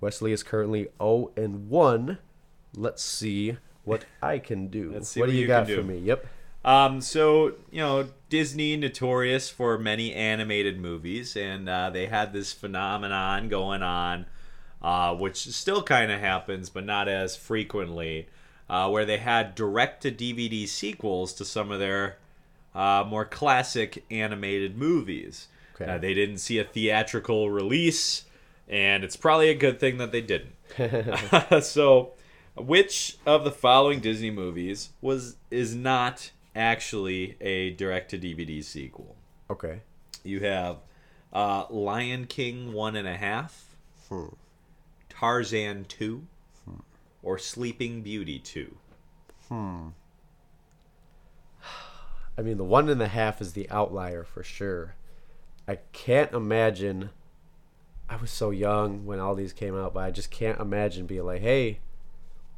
Wesley is currently 0 and 1. Let's see what I can do. Let's see what, what do you, you got for me? Yep. Um, so you know, Disney notorious for many animated movies, and uh, they had this phenomenon going on, uh, which still kind of happens, but not as frequently, uh, where they had direct-to-DVD sequels to some of their uh, more classic animated movies. Okay. Uh, they didn't see a theatrical release, and it's probably a good thing that they didn't. so, which of the following Disney movies was is not actually a direct to DVD sequel? Okay. You have uh, Lion King one and a half, Hmm. Tarzan two, or Sleeping Beauty two. I mean, the one and a half is the outlier for sure. I can't imagine. I was so young when all these came out, but I just can't imagine being like, hey,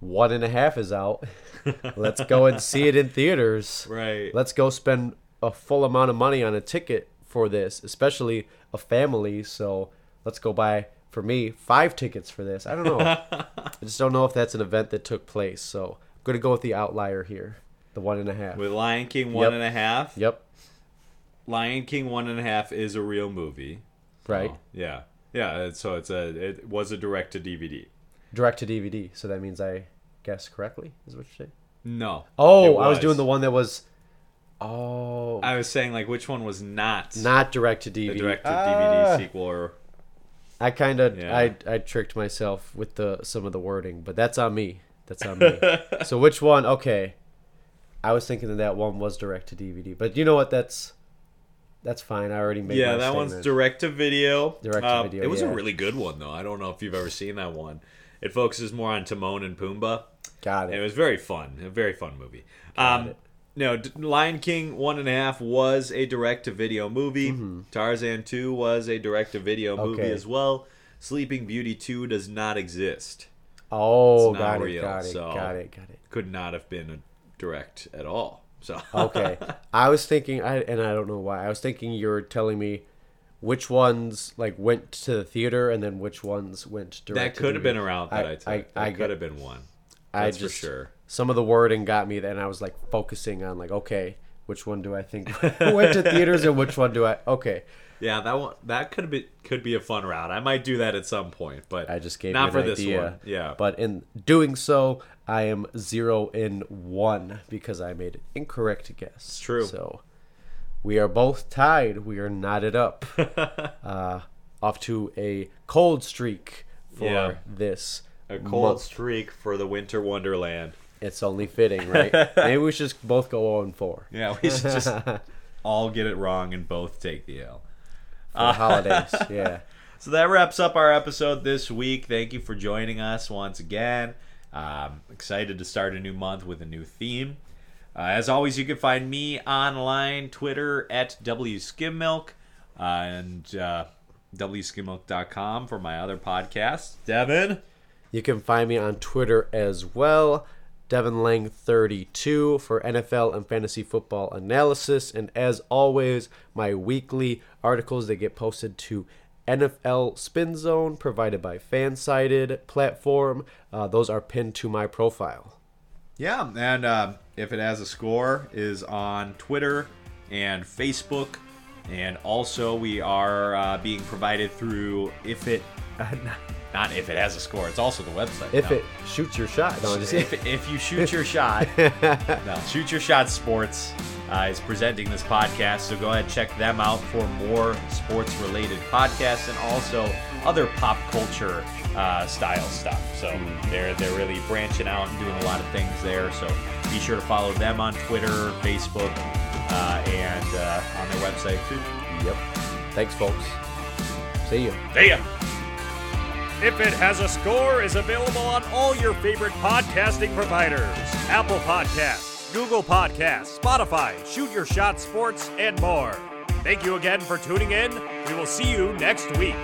one and a half is out. Let's go and see it in theaters. Right. Let's go spend a full amount of money on a ticket for this, especially a family. So let's go buy for me, five tickets for this. I don't know. I just don't know if that's an event that took place. So I'm gonna go with the outlier here, the one and a half. With Lion King one Yep. and a half. Yep. Lion King one and a half is a real movie. Right. Oh, yeah. Yeah. So it's a it was a direct to DVD. Direct to DVD. So that means I guessed correctly. Is what you say? No. Oh, it I was doing the one that was. Oh, I was saying like which one was not not direct to DVD. direct to Ah. DVD sequel or I kind of Yeah. I I tricked myself with the some of the wording, but that's on me. That's on me. so which one? Okay, I was thinking that that one was direct to DVD, but you know what? That's that's fine. I already made. yeah, my that one's direct to video. Direct to video, It was yeah. a really good one though. I don't know if you've ever seen that one. It focuses more on Timon and Pumbaa. Got And it. it was very fun. A very fun movie. Got Um, it. no, D- Lion King one and a half was a direct to video movie. Tarzan two was a direct to video movie Mm-hmm. As well. Sleeping Beauty two does not exist. Oh, It's not got it, real, got it, so- got it, got it. Could not have been a direct at all. So Okay, I was thinking, I and I don't know why. I was thinking you were telling me which ones like went to the theater and then which ones went direct. that could have been around that I, I- took. I- that I could have been one. I That's just for sure. some of the wording got me, and I was like focusing on like, okay, which one do I think went to theaters, and which one do I? Okay, Yeah, that one that could be could be a fun route. I might do that at some point, but I just gave not you for an this idea. one. Yeah, but in doing so, I am zero in one because I made an incorrect guess. true. So we are both tied. We are knotted up, uh, off to a cold streak for Yeah. this. a cold month. streak for the Winter Wonderland. It's only fitting, right? Maybe we should just both go on four Yeah, we should just all get it wrong and both take the L. for the holidays. Yeah. So that wraps up our episode this week. Thank you for joining us once again. Um, excited to start a new month with a new theme. Uh, as always, you can find me online, Twitter at WSkymMilk, uh, and uh, WSkymMilk.com for my other podcasts. Devin? You can find me on Twitter as well, Devin Lange 32 for NFL and fantasy football analysis. And as always, my weekly articles that get posted to NFL Spin Zone, provided by Fansided platform. Uh, those are pinned to my profile. Yeah, and uh, if it has a score, is on Twitter and Facebook, and also we are uh, being provided through if it, not if it has a score. It's also the website. If No. it shoots your shot, no, just if, if you shoot your shot, no, shoot your shot. Sports uh, is presenting this podcast, so go ahead and check them out for more sports-related podcasts and also other pop culture uh, style stuff. So they're they're really branching out and doing a lot of things there. So be sure to follow them on Twitter, Facebook, uh, and uh, on their website too. Yep. Thanks, folks. See you. See ya. If It Has a Score is available on all your favorite podcasting providers Apple Podcasts, Google Podcasts, Spotify, Shoot Your Shot Sports, and more. Thank you again for tuning in. We will see you next week.